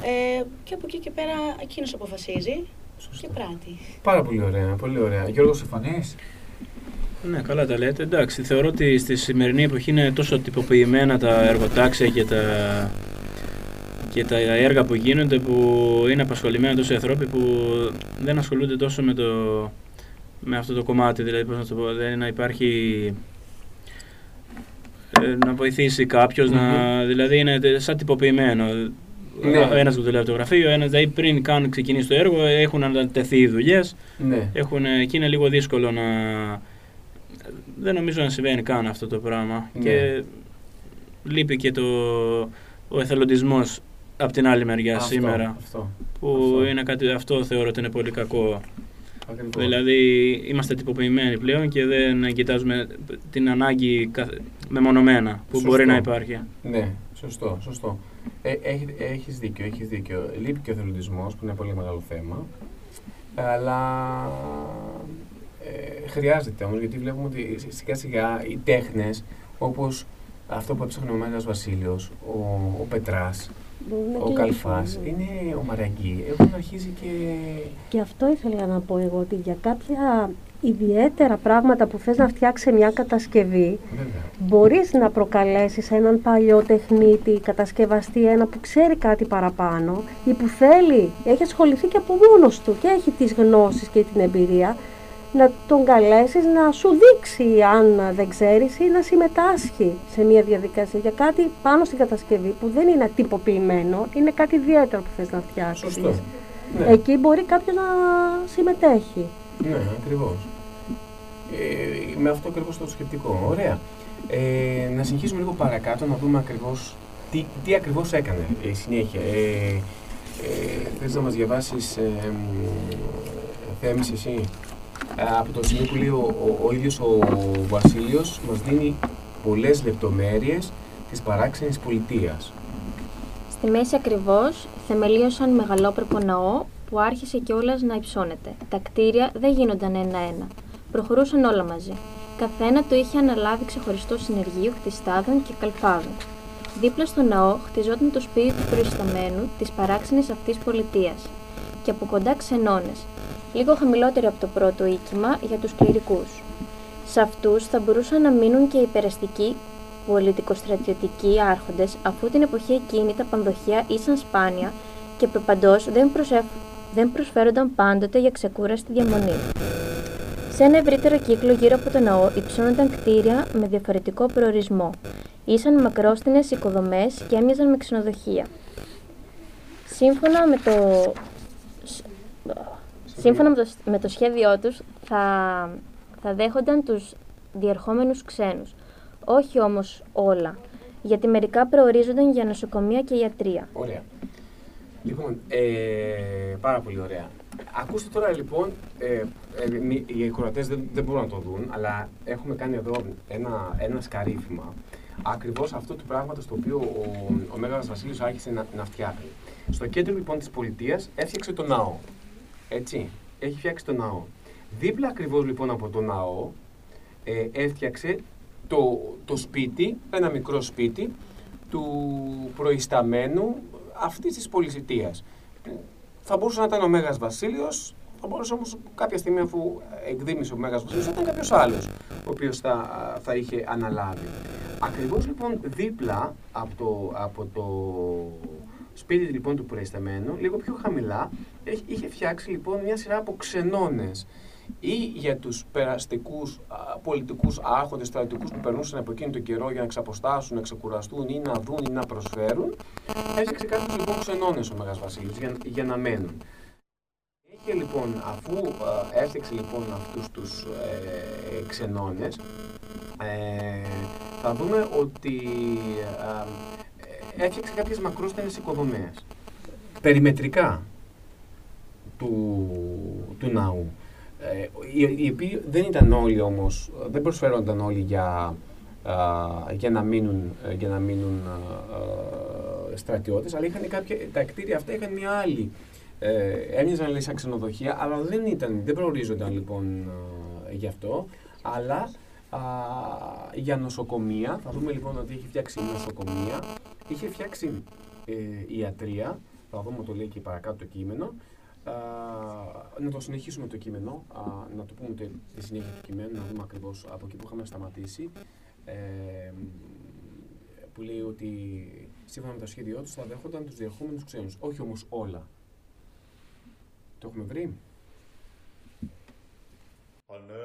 Ε, και από εκεί και πέρα εκείνος αποφασίζει Σωστά. και πράττει. Πάρα πολύ ωραία, πολύ ωραία. Γιώργος Εφανής. Ναι, καλά τα λέτε. Εντάξει, θεωρώ ότι στη σημερινή εποχή είναι τόσο τυποποιημένα τα εργοτάξια και τα, και τα έργα που γίνονται που είναι απασχολημένα τόσοι ανθρώποι που δεν ασχολούνται τόσο με, το, με αυτό το κομμάτι. Δηλαδή, πώς να το πω, δεν είναι να υπάρχει ε, να βοηθήσει κάποιος, να, Μμμ. δηλαδή είναι τε- σαν τυποποιημένο. Ναι. Ο ένας που δουλεύει από το γραφείο, ένας δηλαδή πριν καν ξεκινήσει το έργο έχουν ανατεθεί οι δουλειές Ναι. έχουν, και είναι λίγο δύσκολο να... Δεν νομίζω να συμβαίνει καν αυτό το πράγμα. Ναι. Και λείπει και το, ο εθελοντισμός από την άλλη μεριά Αυτό, σήμερα. Αυτό. Που αυτό. είναι κάτι, αυτό θεωρώ ότι είναι πολύ κακό. Ακριβώς. Δηλαδή είμαστε τυποποιημένοι πλέον και δεν κοιτάζουμε την ανάγκη καθ- μεμονωμένα που Σωστό. μπορεί να υπάρχει. Ναι, σωστό, σωστό. Ε, έχει, έχεις δίκιο, έχεις δίκιο. Λείπει και ο εθελοντισμός, που είναι πολύ μεγάλο θέμα. Αλλά ε, χρειάζεται όμως, γιατί βλέπουμε ότι σιγά σιγά οι τέχνες, όπως αυτό που έψαχνε ο Μέγας Βασίλειος, ο, ο Πετράς, Μπορούν να ο κλείσουν, Καλφάς, ναι. είναι ο Μαραγκή, έχουν αρχίσει και... Και αυτό ήθελα να πω εγώ, ότι για κάποια ιδιαίτερα πράγματα που θες να φτιάξεις σε μια κατασκευή, Βέβαια. μπορείς να προκαλέσεις έναν παλιό τεχνίτη, κατασκευαστή, ένα που ξέρει κάτι παραπάνω ή που θέλει, έχει ασχοληθεί και από μόνος του και έχει τις γνώσεις και την εμπειρία, να τον καλέσεις να σου δείξει αν δεν ξέρεις ή να συμμετάσχει σε μια διαδικασία για κάτι πάνω στην κατασκευή που δεν είναι τυποποιημένο, είναι κάτι ιδιαίτερο που θες να φτιάξεις. Σωστό. Ναι. Εκεί μπορεί κάποιος να συμμετέχει. Ναι, ακριβώς. Ε, με αυτό ακριβώς το σκεπτικό. Ωραία. Ε, να συνεχίσουμε λίγο παρακάτω να δούμε ακριβώς τι, τι ακριβώς έκανε η συνέχεια. Ε, ε, θες να μας διαβάσεις ε, μ, Θέμης εσύ; Ε, από το σημείο που λέει ο, ο, ο ίδιος ο Βασίλειος μας δίνει πολλές λεπτομέρειες της παράξενης πολιτείας. Στη μέση ακριβώς θεμελίωσαν μεγαλόπρεπο ναό που άρχισε κιόλας να υψώνεται. Τα κτίρια δεν γίνονταν ένα-ένα. Προχωρούσαν όλα μαζί. Καθένα το είχε αναλάβει ξεχωριστό συνεργείο χτιστάδων και καλφάδων. Δίπλα στο ναό χτιζόταν το σπίτι του προϊσταμένου της παράξενης αυτής πολιτείας. Και από κοντά ξενώνες, λίγο χαμηλότερο από το πρώτο οίκημα για τους κληρικούς. Σε αυτούς θα μπορούσαν να μείνουν και οι περαστικοί πολιτικοστρατιωτικοί άρχοντες αφού την εποχή εκείνη τα πανδοχεία ήσαν σπάνια και προπαντός δεν, προσεφ- δεν προσφέρονταν πάντοτε για ξεκούραστη διαμονή. Σε ένα ευρύτερο κύκλο γύρω από το ναό υψώνονταν κτίρια με διαφορετικό προορισμό. Ήσαν μακρόστινες οικοδομές και έμοιαζαν με ξενοδοχεία. Σύμφωνα με το, σύμφωνα με το, με το σχέδιό τους θα, θα δέχονταν τους διερχόμενους ξένους. Όχι όμως όλα, γιατί μερικά προορίζονταν για νοσοκομεία και ιατρία. Ωραία. Λοιπόν, ε, πάρα πολύ ωραία. Ακούστε τώρα λοιπόν, ε, ε, μη- οι ακροατές δεν, δεν μπορούν να το δουν, αλλά έχουμε κάνει εδώ ένα, ένα σκαρίφημα ακριβώς αυτού του πράγματος το οποίο ο, ο Μέγας Βασίλειος άρχισε να, να φτιάχνει. Στο κέντρο λοιπόν της πολιτείας έφτιαξε το ναό. Έτσι, έχει φτιάξει το ναό. Δίπλα ακριβώς λοιπόν από το ναό ε, έφτιαξε το, το σπίτι, ένα μικρό σπίτι του προϊσταμένου αυτής της πολυσιτίας. Θα μπορούσε να ήταν ο Μέγας Βασίλειος, θα μπορούσε όμως κάποια στιγμή αφού εκδήμησε ο Μέγας Βασίλειος να ήταν κάποιος άλλος ο οποίος θα, θα είχε αναλάβει. Ακριβώς λοιπόν δίπλα από το, από το σπίτι λοιπόν του προϊσταμένου, λίγο πιο χαμηλά, έχει- είχε φτιάξει λοιπόν μια σειρά από ξενώνες ή για τους περαστικούς α, πολιτικούς άρχοντες, στρατιωτικούς που περνούσαν από εκείνο τον καιρό για να ξαποστάσουν, να ξεκουραστούν ή να δουν ή να προσφέρουν, έφτιαξε κάποιους λοιπόν ξενώνες ο Μέγας Βασίλης για, για να μένουν. Είχε λοιπόν, αφού α, έφτιαξε λοιπόν αυτούς τους ε, ξενώνες, ε, θα δούμε ότι α, ε, έφτιαξε κάποιες μακρόστενες οικοδομές. Περιμετρικά του, του ναού. Ε, οι, οι οποίοι δεν ήταν όλοι όμως, δεν προσφέρονταν όλοι για, α, για να μείνουν, ε, για να μείνουν α, α, στρατιώτες, αλλά είχαν κάποια, τα κτίρια αυτά είχαν μια άλλη, ε, έμοιαζαν λέει σαν ξενοδοχεία, αλλά δεν, ήταν, δεν προορίζονταν λοιπόν α, γι' αυτό, αλλά α, για νοσοκομεία, θα δούμε λοιπόν ότι είχε φτιάξει νοσοκομεία, είχε φτιάξει ε, ιατρία, θα δούμε το λέει και παρακάτω το κείμενο, Α, να το συνεχίσουμε το κείμενο, α, να το πούμε τε- τη συνέχεια του κειμένου, να δούμε ακριβώς από εκεί που είχαμε σταματήσει. Ε, μ, που λέει ότι σύμφωνα με το σχέδιό τους θα δέχονταν τους διερχόμενους ξένους, όχι όμως όλα. Το έχουμε βρει. Ανές.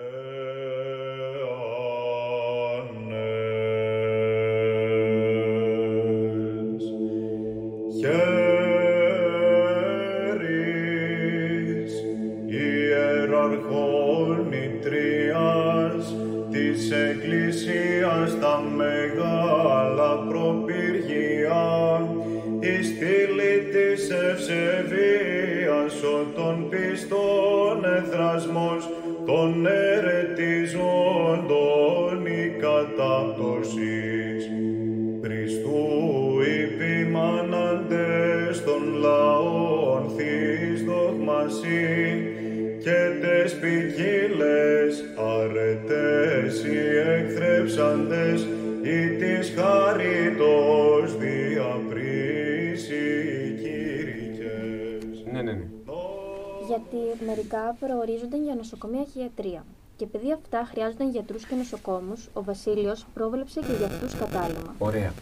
Μερικά προορίζονταν για νοσοκομεία και ιατρία. Και επειδή αυτά χρειάζονταν γιατρούς και νοσοκόμους, ο Βασίλειος πρόβλεψε και για αυτούς κατάλημα. Ωραία.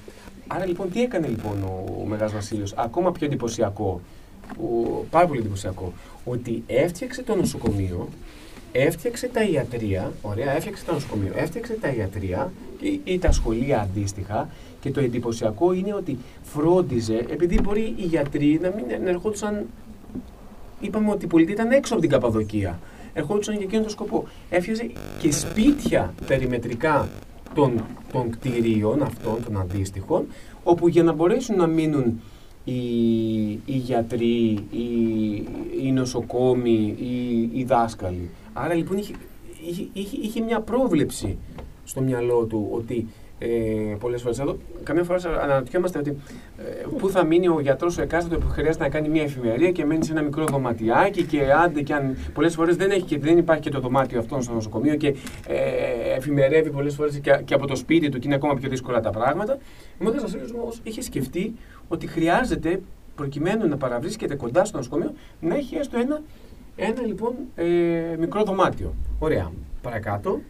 Άρα λοιπόν τι έκανε λοιπόν ο, ο Μεγάλος Βασίλειος, ακόμα πιο εντυπωσιακό, ο, πάρα πολύ εντυπωσιακό, ότι έφτιαξε το νοσοκομείο, έφτιαξε τα ιατρία, ωραία, έφτιαξε το νοσοκομείο, έφτιαξε τα ιατρία ή, ή τα σχολεία αντίστοιχα και το εντυπωσιακό είναι ότι φρόντιζε, επειδή μπορεί οι γιατροί να μην να ερχόντουσαν είπαμε ότι η πολιτεία ήταν έξω από την Καπαδοκία. Ερχόντουσαν για εκείνον τον σκοπό. Έφτιαζε και σπίτια περιμετρικά των, των κτηρίων αυτών, των αντίστοιχων, όπου για να μπορέσουν να μείνουν οι, οι γιατροί, οι, οι νοσοκόμοι, οι, οι δάσκαλοι. Άρα λοιπόν είχε, είχε, είχε, είχε μια πρόβλεψη στο μυαλό του ότι ε, πολλές φορές εδώ, καμιά φορά αναρωτιόμαστε ότι ε, πού θα μείνει ο γιατρός ο εκάστοτε που χρειάζεται να κάνει μια εφημερία και μένει σε ένα μικρό δωματιάκι και άντε και αν πολλές φορές δεν, έχει και, δεν υπάρχει και το δωμάτιο αυτό στο νοσοκομείο και ε, εφημερεύει πολλές φορές και, και, από το σπίτι του και είναι ακόμα πιο δύσκολα τα πράγματα. Ο Μέγα Βασίλειο όμως είχε σκεφτεί ότι χρειάζεται προκειμένου να παραβρίσκεται κοντά στο νοσοκομείο να έχει έστω ένα, ένα λοιπόν ε, μικρό δωμάτιο. Ωραία. Παρακάτω.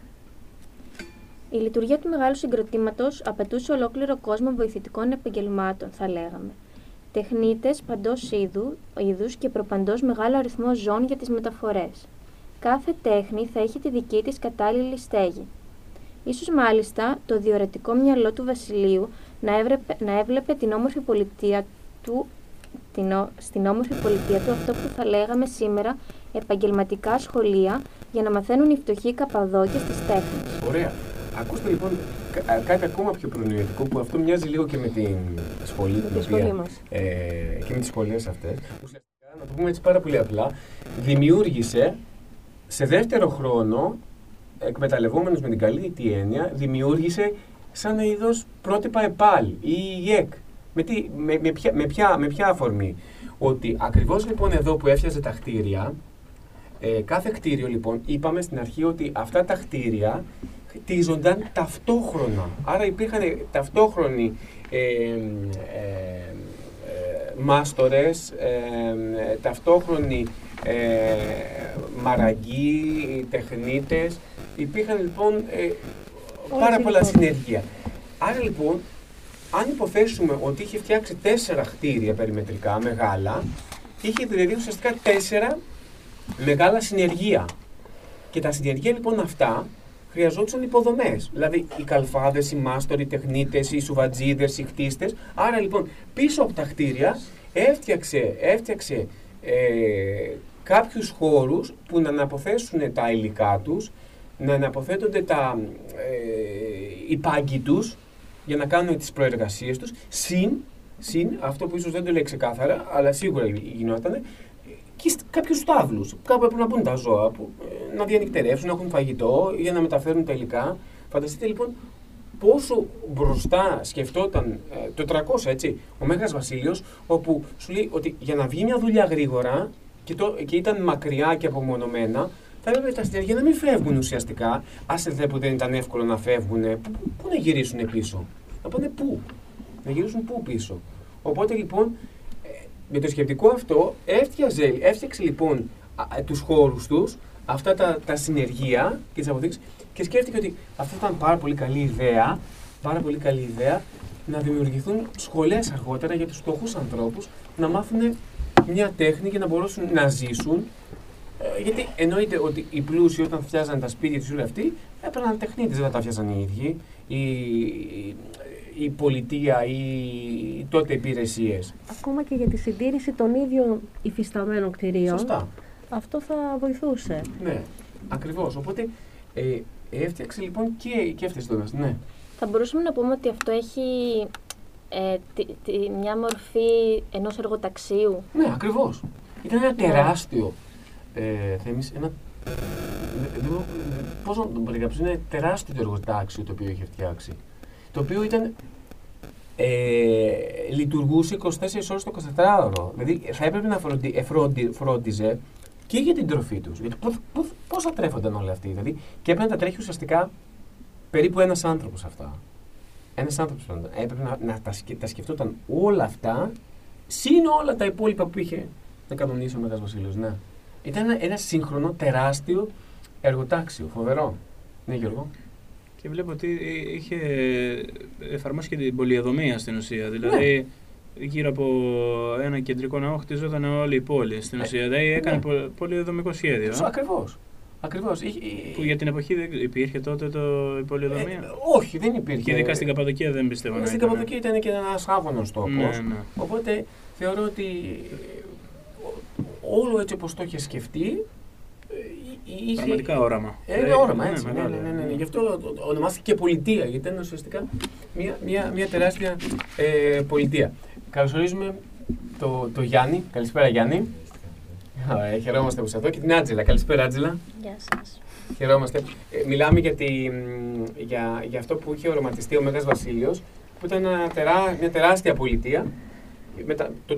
Η λειτουργία του μεγάλου συγκροτήματος απαιτούσε ολόκληρο κόσμο βοηθητικών επαγγελμάτων, θα λέγαμε. Τεχνίτες παντός είδου και προπαντός μεγάλο αριθμό ζώων για τις μεταφορές. Κάθε τέχνη θα είχε τη δική της κατάλληλη στέγη. Ίσως μάλιστα το διορατικό μυαλό του Βασιλείου να, έβρεπε, να έβλεπε την όμορφη πολιτεία του, την, ο- στην όμορφη πολιτεία του αυτό που θα λέγαμε σήμερα επαγγελματικά σχολεία για να μαθαίνουν οι φτωχοί Καπαδόκες τις τέχνες. Ωραία. Ακούστε λοιπόν κα- κάτι ακόμα πιο προνοητικό που αυτό μοιάζει λίγο και με την σχολή. την τη οποία- σχολή μας. Ε, και με τις σχολές αυτές. Ουσιαστικά, να το πούμε έτσι πάρα πολύ απλά, δημιούργησε σε δεύτερο χρόνο, εκμεταλλευόμενος με την καλή τη έννοια, δημιούργησε σαν ένα είδος πρότυπα ΕΠΑΛ ή ΙΕΚ. Με, τι, με, με, ποια, με, ποια, με ποια αφορμή. Ότι ακριβώς λοιπόν εδώ που έφτιαζε τα κτίρια, ε, κάθε κτίριο λοιπόν, είπαμε στην αρχή ότι αυτά τα κτίρια χτίζονταν ταυτόχρονα. Άρα υπήρχαν ταυτόχρονοι ε, ε, ε, μάστορες, ε, ε, ταυτόχρονοι ε, μαραγκοί, τεχνίτες. Υπήρχαν λοιπόν ε, πάρα πολλά λοιπόν. συνεργεία. Άρα λοιπόν, αν υποθέσουμε ότι είχε φτιάξει τέσσερα κτίρια περιμετρικά, μεγάλα, είχε δηλαδή ουσιαστικά τέσσερα μεγάλα συνεργεία. Και τα συνεργεία λοιπόν αυτά χρειαζόντουσαν υποδομές. Δηλαδή οι καλφάδες, οι μάστοροι, οι τεχνίτες, οι σουβατζίδες, οι χτίστες. Άρα λοιπόν πίσω από τα κτίρια έφτιαξε, έφτιαξε ε, κάποιους χώρους που να αναποθέσουν τα υλικά τους, να αναποθέτονται τα, ε, οι πάγκοι τους για να κάνουν τις προεργασίες τους, συν, συν αυτό που ίσως δεν το λέει ξεκάθαρα, αλλά σίγουρα γινόταν, και σ- κάποιους στάβλους, κάπου έπρεπε να μπουν τα ζώα, που, ε, να διανυκτερεύσουν, να έχουν φαγητό για να μεταφέρουν τα υλικά. Φανταστείτε λοιπόν πόσο μπροστά σκεφτόταν ε, το 300, έτσι, ο Μέγας Βασίλειος, όπου σου λέει ότι για να βγει μια δουλειά γρήγορα και, το, και ήταν μακριά και απομονωμένα, θα έπρεπε τα συνεργεία να μην φεύγουν ουσιαστικά. Άσε δε που δεν ήταν εύκολο να φεύγουν, πού, πού να γυρίσουν πίσω; Να πάνε πού; Να γυρίσουν πού πίσω; Οπότε λοιπόν, ε, με το σκεπτικό αυτό, έφτιαζε, έφτιαξε λοιπόν α, α, τους χώρους τους, αυτά τα, τα συνεργεία και τις αποδείξεις και σκέφτηκε ότι αυτό ήταν πάρα πολύ καλή ιδέα, πάρα πολύ καλή ιδέα να δημιουργηθούν σχολές αργότερα για τους φτωχούς ανθρώπους να μάθουν μια τέχνη και να μπορέσουν να ζήσουν ε, γιατί εννοείται ότι οι πλούσιοι όταν φτιάζαν τα σπίτια τους όλοι αυτοί έπαιρναν τεχνίτες, δεν τα φτιάζαν οι ίδιοι. Η, η πολιτεία, οι τότε υπηρεσίες. Ακόμα και για τη συντήρηση των ίδιων υφισταμένων κτηρίων. Σωστά. Αυτό θα βοηθούσε. Ναι, ακριβώς. Οπότε ε, έφτιαξε λοιπόν και, και αυτές τι Ναι. Θα μπορούσαμε να πούμε ότι αυτό έχει ε, τη, τη- μια μορφή ενός εργοταξίου; Ναι, ακριβώς. Ήταν ένα τεράστιο. Ε, Θέμης, ένα. Πώ να το περιγράψω, είναι τεράστιο το εργοτάξιο το οποίο είχε φτιάξει. Το οποίο ήταν. Ε, λειτουργούσε 24 ώρες το 24ωρο. Δηλαδή θα έπρεπε να φροντι, ε, φροντι- φρόντιζε και για την τροφή τους. Γιατί πώς, πώς, πώς θα τρέφονταν όλοι αυτοί. Δηλαδή, και έπρεπε να τα τρέχει ουσιαστικά περίπου ένας άνθρωπος αυτά. Ένας άνθρωπος πάντα. Έπρεπε να, να τα, σκε- τα σκεφτόταν όλα αυτά Συν όλα τα υπόλοιπα που είχε να κανονίσει ο Μέγας Βασίλειος, ναι. Ήταν ένα, ένα σύγχρονο, τεράστιο εργοτάξιο, φοβερό. Ναι, Γιώργο. Και βλέπω ότι είχε εφαρμόσει και την πολυεδομία στην ουσία. Δηλαδή, γύρω από ένα κεντρικό ναό χτιζόταν όλη η πόλη στην Ε, ουσία. Δηλαδή, έκανε ναι. πο- πολυεδομικό σχέδιο. Σω, ε, ακριβώς. Ακριβώς. Είχε- Που για την εποχή δεν υπήρχε τότε το, η πολυεδομία. ε, όχι, δεν υπήρχε. και ειδικά στην Καπαδοκία δεν πιστεύω να Στην ήταν. Καπαδοκία ήταν και ένας άβανος τόπος. Ναι, ναι. Οπότε θεωρώ ότι ε, όλο έτσι όπως το είχε σκεφτεί, ε, είχε, Πραγματικά όραμα. Ε, είναι Ε, όραμα, ναι, έτσι. Ναι, μεγάλο, ναι, ναι, ναι. ναι. Γι' αυτό το- το ονομάστηκε και πολιτεία, γιατί ήταν ουσιαστικά μια, μια, μια τεράστια ε, πολιτεία. Καλωσορίζουμε το, το Γιάννη. Καλησπέρα, Γιάννη. Ε, χαιρόμαστε που είσαι εδώ και την Άτζελα. Καλησπέρα, Άτζελα. Γεια σας. Χαιρόμαστε. Ε, μιλάμε για, τη, μ, για, για αυτό που είχε οραματιστεί ο Μέγας Βασίλειος, που ήταν ένα τερά, μια τεράστια πολιτεία, με τα, το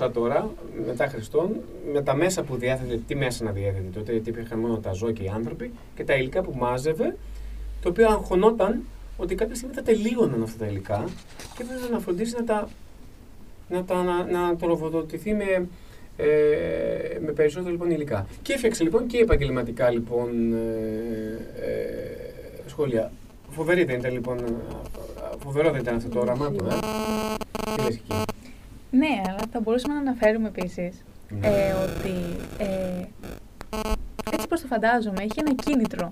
300 τώρα, μετά Χριστόν, με τα μέσα που διέθετε, τι μέσα να διέθετε τότε, γιατί υπήρχαν μόνο τα ζώα και οι άνθρωποι, και τα υλικά που μάζευε, το οποίο αγχωνόταν ότι κάποια στιγμή θα τελείωναν αυτά τα υλικά και έπρεπε να φροντίσει να τα, να τα να, να τροφοδοτηθεί με, ε, με περισσότερο λοιπόν υλικά. Και έφτιαξε λοιπόν και επαγγελματικά λοιπόν ε, ε, σχόλια. Φοβερή δεν ήταν λοιπόν, ε, φοβερό δεν ήταν αυτό το όραμά του, ε. Τι λες εκεί; Ναι, αλλά θα μπορούσαμε να αναφέρουμε επίσης Ναι. ε, ότι ε, έτσι πως το φαντάζομαι, είχε ένα κίνητρο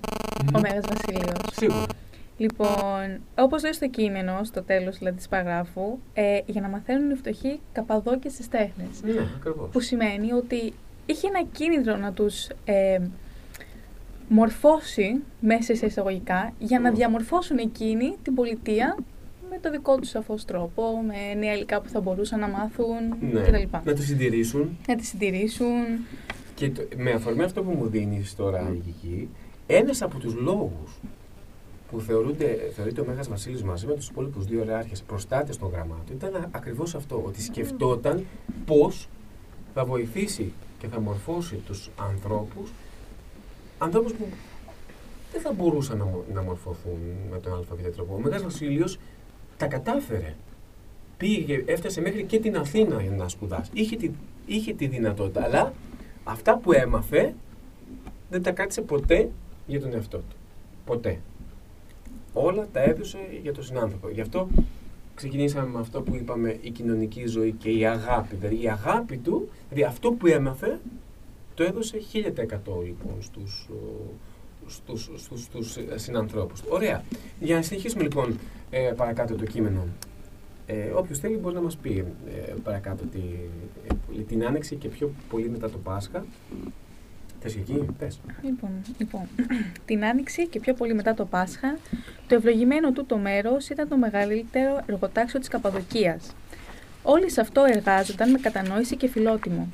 ο Μέγας Βασίλειος. Σίγουρα. Λοιπόν, όπως λέει στο κείμενο, στο τέλος δηλαδή της παραγράφου, ε, για να μαθαίνουν οι φτωχοί καπαδόκες στις τέχνες. Ναι, ακριβώς. Που σημαίνει ότι είχε ένα κίνητρο να τους ε, μορφώσει μέσα σε εισαγωγικά για να Μμ. διαμορφώσουν εκείνη την πολιτεία με το δικό τους σαφώς τρόπο, με νέα υλικά που θα μπορούσαν να μάθουν Ναι. κτλ. Να το συντηρήσουν. Να τη συντηρήσουν. Και το- με αφορμή αυτό που μου δίνεις τώρα, Γigi, ένας από τους λόγους που θεωρούνται, θεωρείται ο Μέγας Βασίλης μαζί με τους υπόλοιπους δύο ρεάρχες προστάτες των γραμμάτων ήταν ακριβώς αυτό, ότι σκεφτόταν πώς θα βοηθήσει και θα μορφώσει τους ανθρώπους, ανθρώπους που δεν θα μπορούσαν να, μο- να μορφωθούν με τον ΑΒ τρόπο. Ο Μέγας Βασίλειος τα κατάφερε. Πήγε, έφτασε μέχρι και την Αθήνα για να σπουδάσει. Είχε τη, είχε τη δυνατότητα, αλλά αυτά που έμαθε δεν τα κράτησε ποτέ για τον εαυτό του. Ποτέ. Όλα τα έδωσε για τον συνάνθρωπο. Γι' αυτό ξεκινήσαμε με αυτό που είπαμε η κοινωνική ζωή και η αγάπη. Δηλαδή η αγάπη του, δηλαδή αυτό που έμαθε, το έδωσε 1000% λοιπόν στους, ο, στους, στους, στους συνανθρώπους του. Ωραία. Για να συνεχίσουμε λοιπόν ε, παρακάτω το κείμενο. Ε, όποιος θέλει μπορεί να μας πει ε, παρακάτω τη, ε, την άνοιξη και πιο πολύ μετά το Πάσχα. Θες και εκεί, πες. Λοιπόν, λοιπόν, την Άνοιξη και πιο πολύ μετά το Πάσχα, το ευλογημένο τούτο μέρος ήταν το μεγαλύτερο εργοτάξιο της Καπαδοκίας. Όλοι σε αυτό εργάζονταν με κατανόηση και φιλότιμο,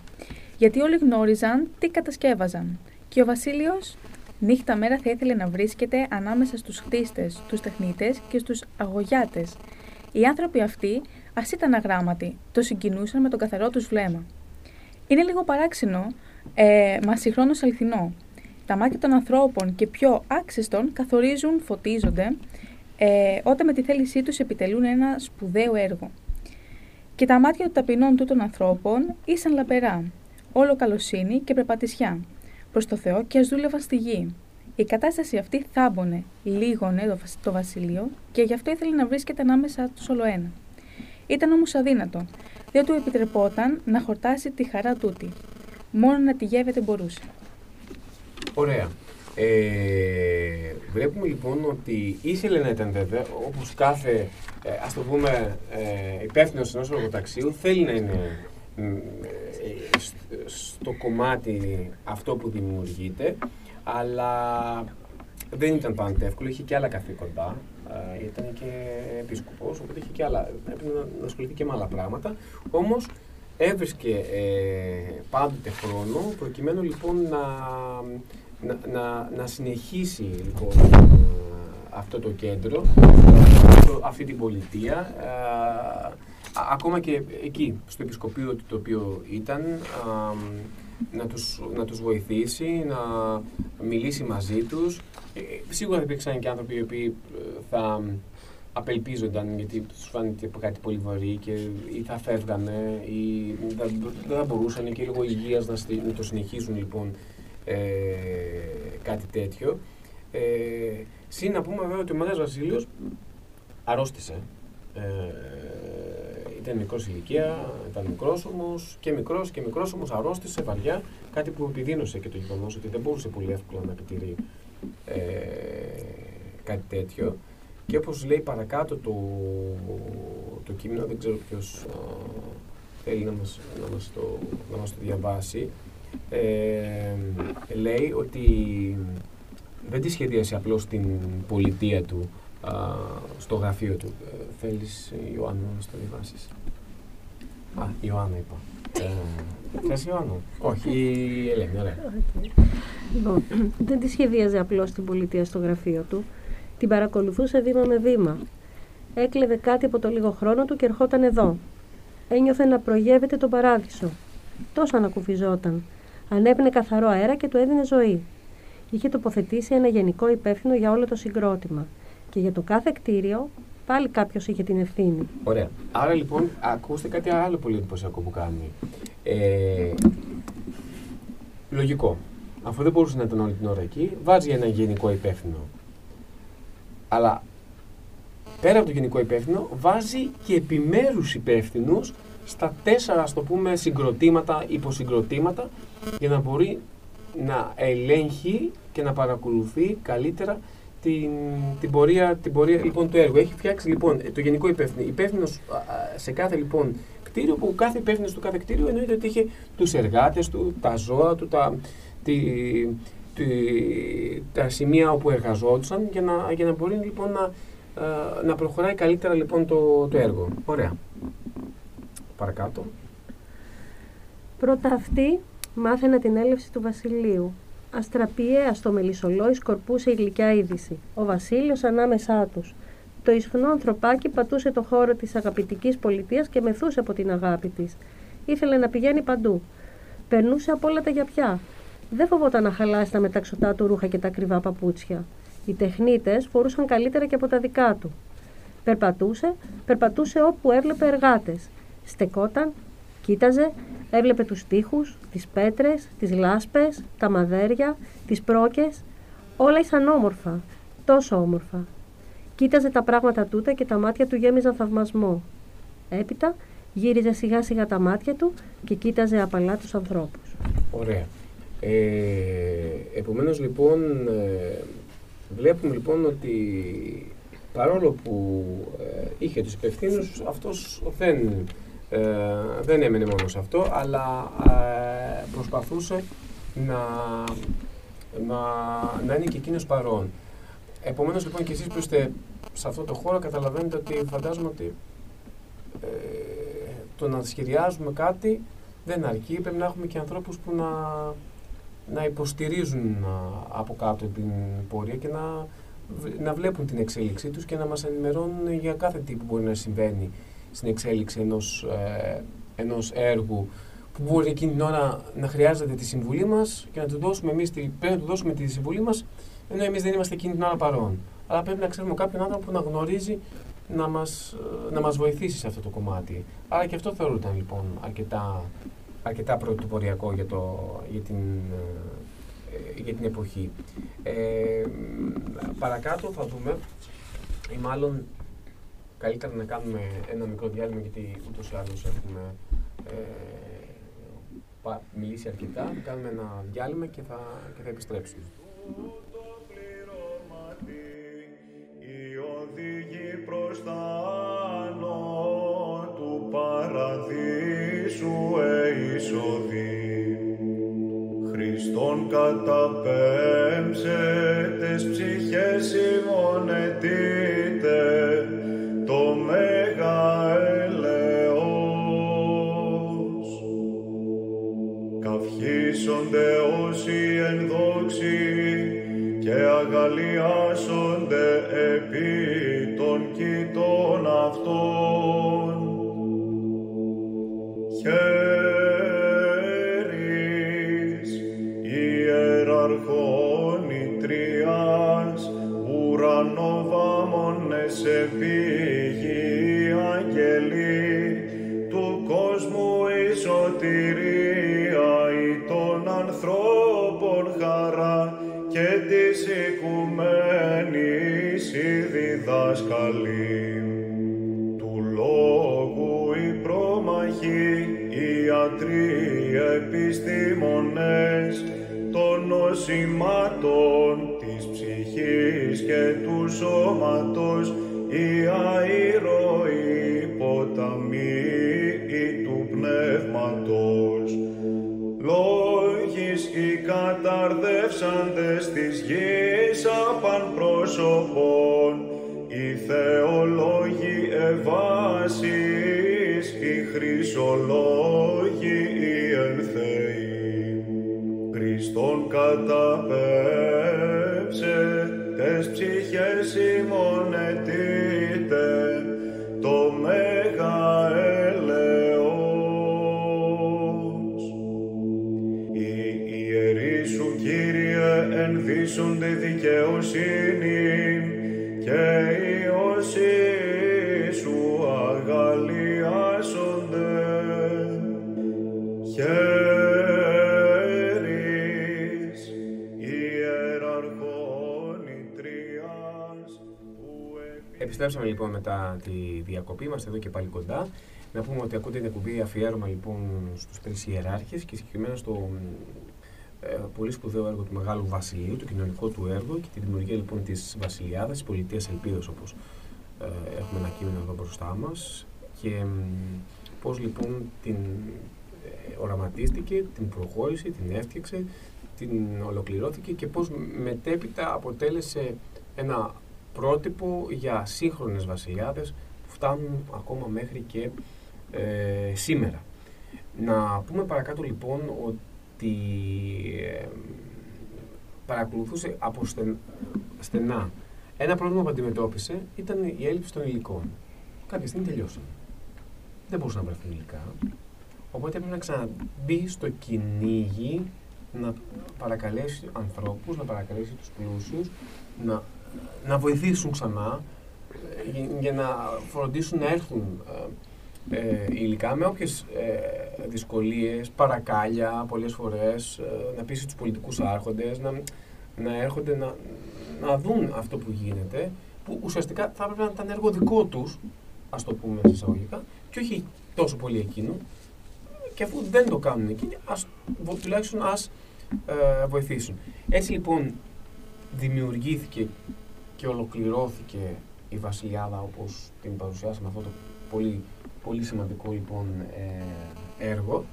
γιατί όλοι γνώριζαν τι κατασκεύαζαν. Και ο Βασίλειος νύχτα μέρα θα ήθελε να βρίσκεται ανάμεσα στους χτίστες, τους τεχνίτες και στους αγωγιάτες. Οι άνθρωποι αυτοί, ας ήταν αγράμματοι, το συγκινούσαν με το καθαρό τους βλέμμα. Είναι λίγο παράξενο, ε, μα συγχρόνως αληθινό. Τα μάτια των ανθρώπων και πιο άξιστων καθορίζουν, φωτίζονται, ε, όταν με τη θέλησή τους επιτελούν ένα σπουδαίο έργο. Και τα μάτια των ταπεινών τούτων ανθρώπων ήσαν λαπερά, όλο καλοσύνη και πρεπατησιά, προς το Θεό και ας δούλευαν στη γη. Η κατάσταση αυτή θάμπονε, λίγωνε το, βασ- το βασίλειο και γι' αυτό ήθελε να βρίσκεται ανάμεσα τους όλο ένα. Ήταν όμως αδύνατο, δεν του επιτρεπόταν να χορτάσει τη χαρά τούτη. Μόνο να τη γεύεται μπορούσε. Ωραία. Ε, βλέπουμε λοιπόν ότι ήθελε να ήταν βέβαια, όπως κάθε, ε, ας το πούμε, ε, υπεύθυνος ενός εργοταξίου, θέλει να είναι μ, ε, σ- στο κομμάτι αυτό που δημιουργείται, αλλά δεν ήταν πάντα εύκολο, είχε και άλλα καθήκοντα, ε, ήταν και επίσκοπος, οπότε είχε και άλλα, πρέπει να, να ασχοληθεί και με άλλα πράγματα, όμως έβρισκε ε, πάντοτε χρόνο προκειμένου λοιπόν να, να, να, να συνεχίσει λοιπόν ε, αυτό το κέντρο, αυτό- αυτή την πολιτεία, ε, α- ακόμα και εκεί στο επισκοπείο του το οποίο ήταν, α, να τους, να τους βοηθήσει, να μιλήσει μαζί τους. Ε, σίγουρα θα υπήρξαν και άνθρωποι οι οποίοι ε, θα απελπίζονταν γιατί τους φάνηκε κάτι πολύ βαρύ και ή θα φεύγανε ή δεν δεν θα μπορούσαν και λόγω υγείας να, στη- να το συνεχίσουν λοιπόν ε, κάτι τέτοιο. Ε, Συν να πούμε βέβαια ότι ο Μέγας Βασίλειος αρρώστησε. Ε, ήταν μικρός ηλικία, ήταν μικρός όμως και μικρός και μικρός όμως αρρώστησε βαριά, κάτι που επιδίνωσε και το γεγονός ότι δεν μπορούσε πολύ εύκολα να επιτηρεί ε, κάτι τέτοιο. Και όπως λέει παρακάτω το, το κείμενο, δεν ξέρω ποιος α, θέλει να μας, να μας, το, να μας το διαβάσει, ε, λέει ότι δεν τη σχεδίασε απλώς την πολιτεία του α, στο γραφείο του. Ε, θέλεις, Ιωάννα, να μας το διαβάσεις; Α, Ιωάννα είπα. Ε, θες Ιωάννα. Όχι, η Ελένη, ωραία. Λοιπόν, δεν τη σχεδίαζε απλώς την πολιτεία στο γραφείο του. Την παρακολουθούσε βήμα με βήμα. Έκλεβε κάτι από το λίγο χρόνο του και ερχόταν εδώ. Ένιωθε να προγεύεται τον παράδεισο. Τόσο ανακουφιζόταν. Ανέπνε καθαρό αέρα και του έδινε ζωή. Είχε τοποθετήσει ένα γενικό υπεύθυνο για όλο το συγκρότημα. Και για το κάθε κτίριο πάλι κάποιος είχε την ευθύνη. Ωραία. Άρα λοιπόν, ακούστε κάτι άλλο πολύ εντυπωσιακό που κάνει. Ε, λογικό. Αφού δεν μπορούσε να ήταν όλη την ώρα εκεί, βάζει ένα γενικό υπεύθυνο. Αλλά πέρα από το γενικό υπεύθυνο, βάζει και επιμέρους υπεύθυνους στα τέσσερα, ας το πούμε, συγκροτήματα, υποσυγκροτήματα, για να μπορεί να ελέγχει και να παρακολουθεί καλύτερα την, την, πορεία, την πορεία λοιπόν, του έργου. Έχει φτιάξει λοιπόν το γενικό υπεύθυνο. Υπεύθυνος σε κάθε λοιπόν κτίριο, που κάθε υπεύθυνος του κάθε κτίριο εννοείται ότι είχε τους εργάτες του, τα ζώα του, τα, τη, τη, τα σημεία όπου εργαζόντουσαν για να, για να μπορεί λοιπόν να, α, να προχωράει καλύτερα λοιπόν το, το έργο. Ωραία. Παρακάτω. Πρώτα αυτή μάθαινα την έλευση του Βασιλείου. Αστραπιαία στο μελισσολόι σκορπούσε η γλυκιά είδηση. Ο Βασίλειος ανάμεσά τους. Το ισχνό ανθρωπάκι πατούσε το χώρο της αγαπητικής πολιτείας και μεθούσε από την αγάπη της. Ήθελε να πηγαίνει παντού. Περνούσε από όλα τα γιαπιά. Δεν φοβόταν να χαλάσει τα μεταξωτά του ρούχα και τα ακριβά παπούτσια. Οι τεχνίτες φορούσαν καλύτερα και από τα δικά του. Περπατούσε, περπατούσε όπου έβλεπε εργάτες. Στεκόταν, κοίταζε, έβλεπε τους τοίχους, τις πέτρες, τις λάσπες, τα μαδέρια, τις πρόκες. Όλα ήσαν όμορφα, τόσο όμορφα. Κοίταζε τα πράγματα τούτα και τα μάτια του γέμιζαν θαυμασμό. Έπειτα γύριζε σιγά σιγά τα μάτια του και κοίταζε απαλά τους ανθρώπους. Ωραία. Ε, επομένως λοιπόν ε, βλέπουμε λοιπόν ότι παρόλο που ε, είχε τους υπευθύνους αυτός δεν, ε, δεν έμενε μόνο σε αυτό αλλά ε, προσπαθούσε να, να, να είναι και εκείνος παρόν. Επομένως λοιπόν και εσείς που είστε σε αυτό το χώρο καταλαβαίνετε ότι φαντάζομαι ότι ε, το να σχεδιάζουμε κάτι δεν αρκεί. Πρέπει να έχουμε και ανθρώπους που να, να υποστηρίζουν από κάτω την πορεία και να, να βλέπουν την εξέλιξή τους και να μας ενημερώνουν για κάθε τι που μπορεί να συμβαίνει στην εξέλιξη ενός, ε, ενός έργου που μπορεί εκείνη την ώρα να χρειάζεται τη συμβουλή μας και να του δώσουμε εμείς, πρέπει να του δώσουμε τη συμβουλή μας ενώ εμείς δεν είμαστε εκείνη την ώρα παρόν. Αλλά πρέπει να ξέρουμε κάποιον άνθρωπο που να γνωρίζει να μας, να μας βοηθήσει σε αυτό το κομμάτι. Άρα και αυτό θεωρούταν λοιπόν αρκετά, αρκετά πρωτοποριακό για, το, για, την, ε, για την εποχή. Ε, παρακάτω θα δούμε, ή μάλλον καλύτερα να κάνουμε ένα μικρό διάλειμμα γιατί ούτως ή άλλως έχουμε ε, μιλήσει αρκετά. Θα κάνουμε ένα διάλειμμα και θα, και θα επιστρέψουμε. οι οδηγοί προς τα άνω του παραδείσου εισοδεί. Χριστόν καταπέμψε τες ψυχές ημωνετείτε Alleluia. Νοσημάτων της ψυχής και του σώματος, οι αηρώοι ποταμοί του πνεύματος. Λόγης οι καταρδεύσαντες της γης απαν πρόσωπον, οι θεολόγοι ευάσεις, οι χρυσολόγοι Χριστόν καταπέμψε, τες ψυχές ημωνετείτε, το μέγα ελεός. Οι ιερείς σου, Κύριε, ενδύσονται δικαιοσύνη Επιστρέψαμε λοιπόν μετά τη διακοπή, είμαστε εδώ και πάλι κοντά. Να πούμε ότι ακούτε την εκπομπή αφιέρωμα λοιπόν στους τρεις ιεράρχες και συγκεκριμένα στο ε, πολύ σπουδαίο έργο του Μεγάλου Βασιλείου, το κοινωνικό του έργο και τη δημιουργία λοιπόν της Βασιλιάδας, της Πολιτείας Ελπίδος όπως ε, έχουμε ένα κείμενο εδώ μπροστά μας και μ, πώς λοιπόν την ε, οραματίστηκε, την προχώρησε, την έφτιαξε, την ολοκληρώθηκε και πώς μετέπειτα αποτέλεσε ένα πρότυπο για σύγχρονες βασιλιάδες που φτάνουν ακόμα μέχρι και ε, σήμερα. Να πούμε παρακάτω λοιπόν ότι ε, παρακολουθούσε από στεν- στενά. Ένα πρόβλημα που αντιμετώπισε ήταν η έλλειψη των υλικών. Κάποια στιγμή τελειώσαν. Δεν μπορούσαν να βρεθούν υλικά. Οπότε έπρεπε να ξαναμπεί στο κυνήγι να παρακαλέσει ανθρώπους, να παρακαλέσει τους πλούσιους, να, να βοηθήσουν ξανά ε, για- για να φροντίσουν να έρθουν ε, ε, υλικά με όποιες ε, δυσκολίες, παρακάλια πολλές φορές, ε, να πείσει τους πολιτικούς άρχοντες, να, να έρχονται να, να δουν αυτό που γίνεται, που ουσιαστικά θα έπρεπε να ήταν έργο δικό τους, ας το πούμε σε εισαγωγικά, και όχι τόσο πολύ εκείνου, και αφού δεν το κάνουν εκείνοι, ας, βο- τουλάχιστον ας ε, βοηθήσουν. Έτσι λοιπόν δημιουργήθηκε και ολοκληρώθηκε η Βασιλιάδα όπως την παρουσιάσαμε αυτό το πολύ, πολύ σημαντικό λοιπόν ε, έργο.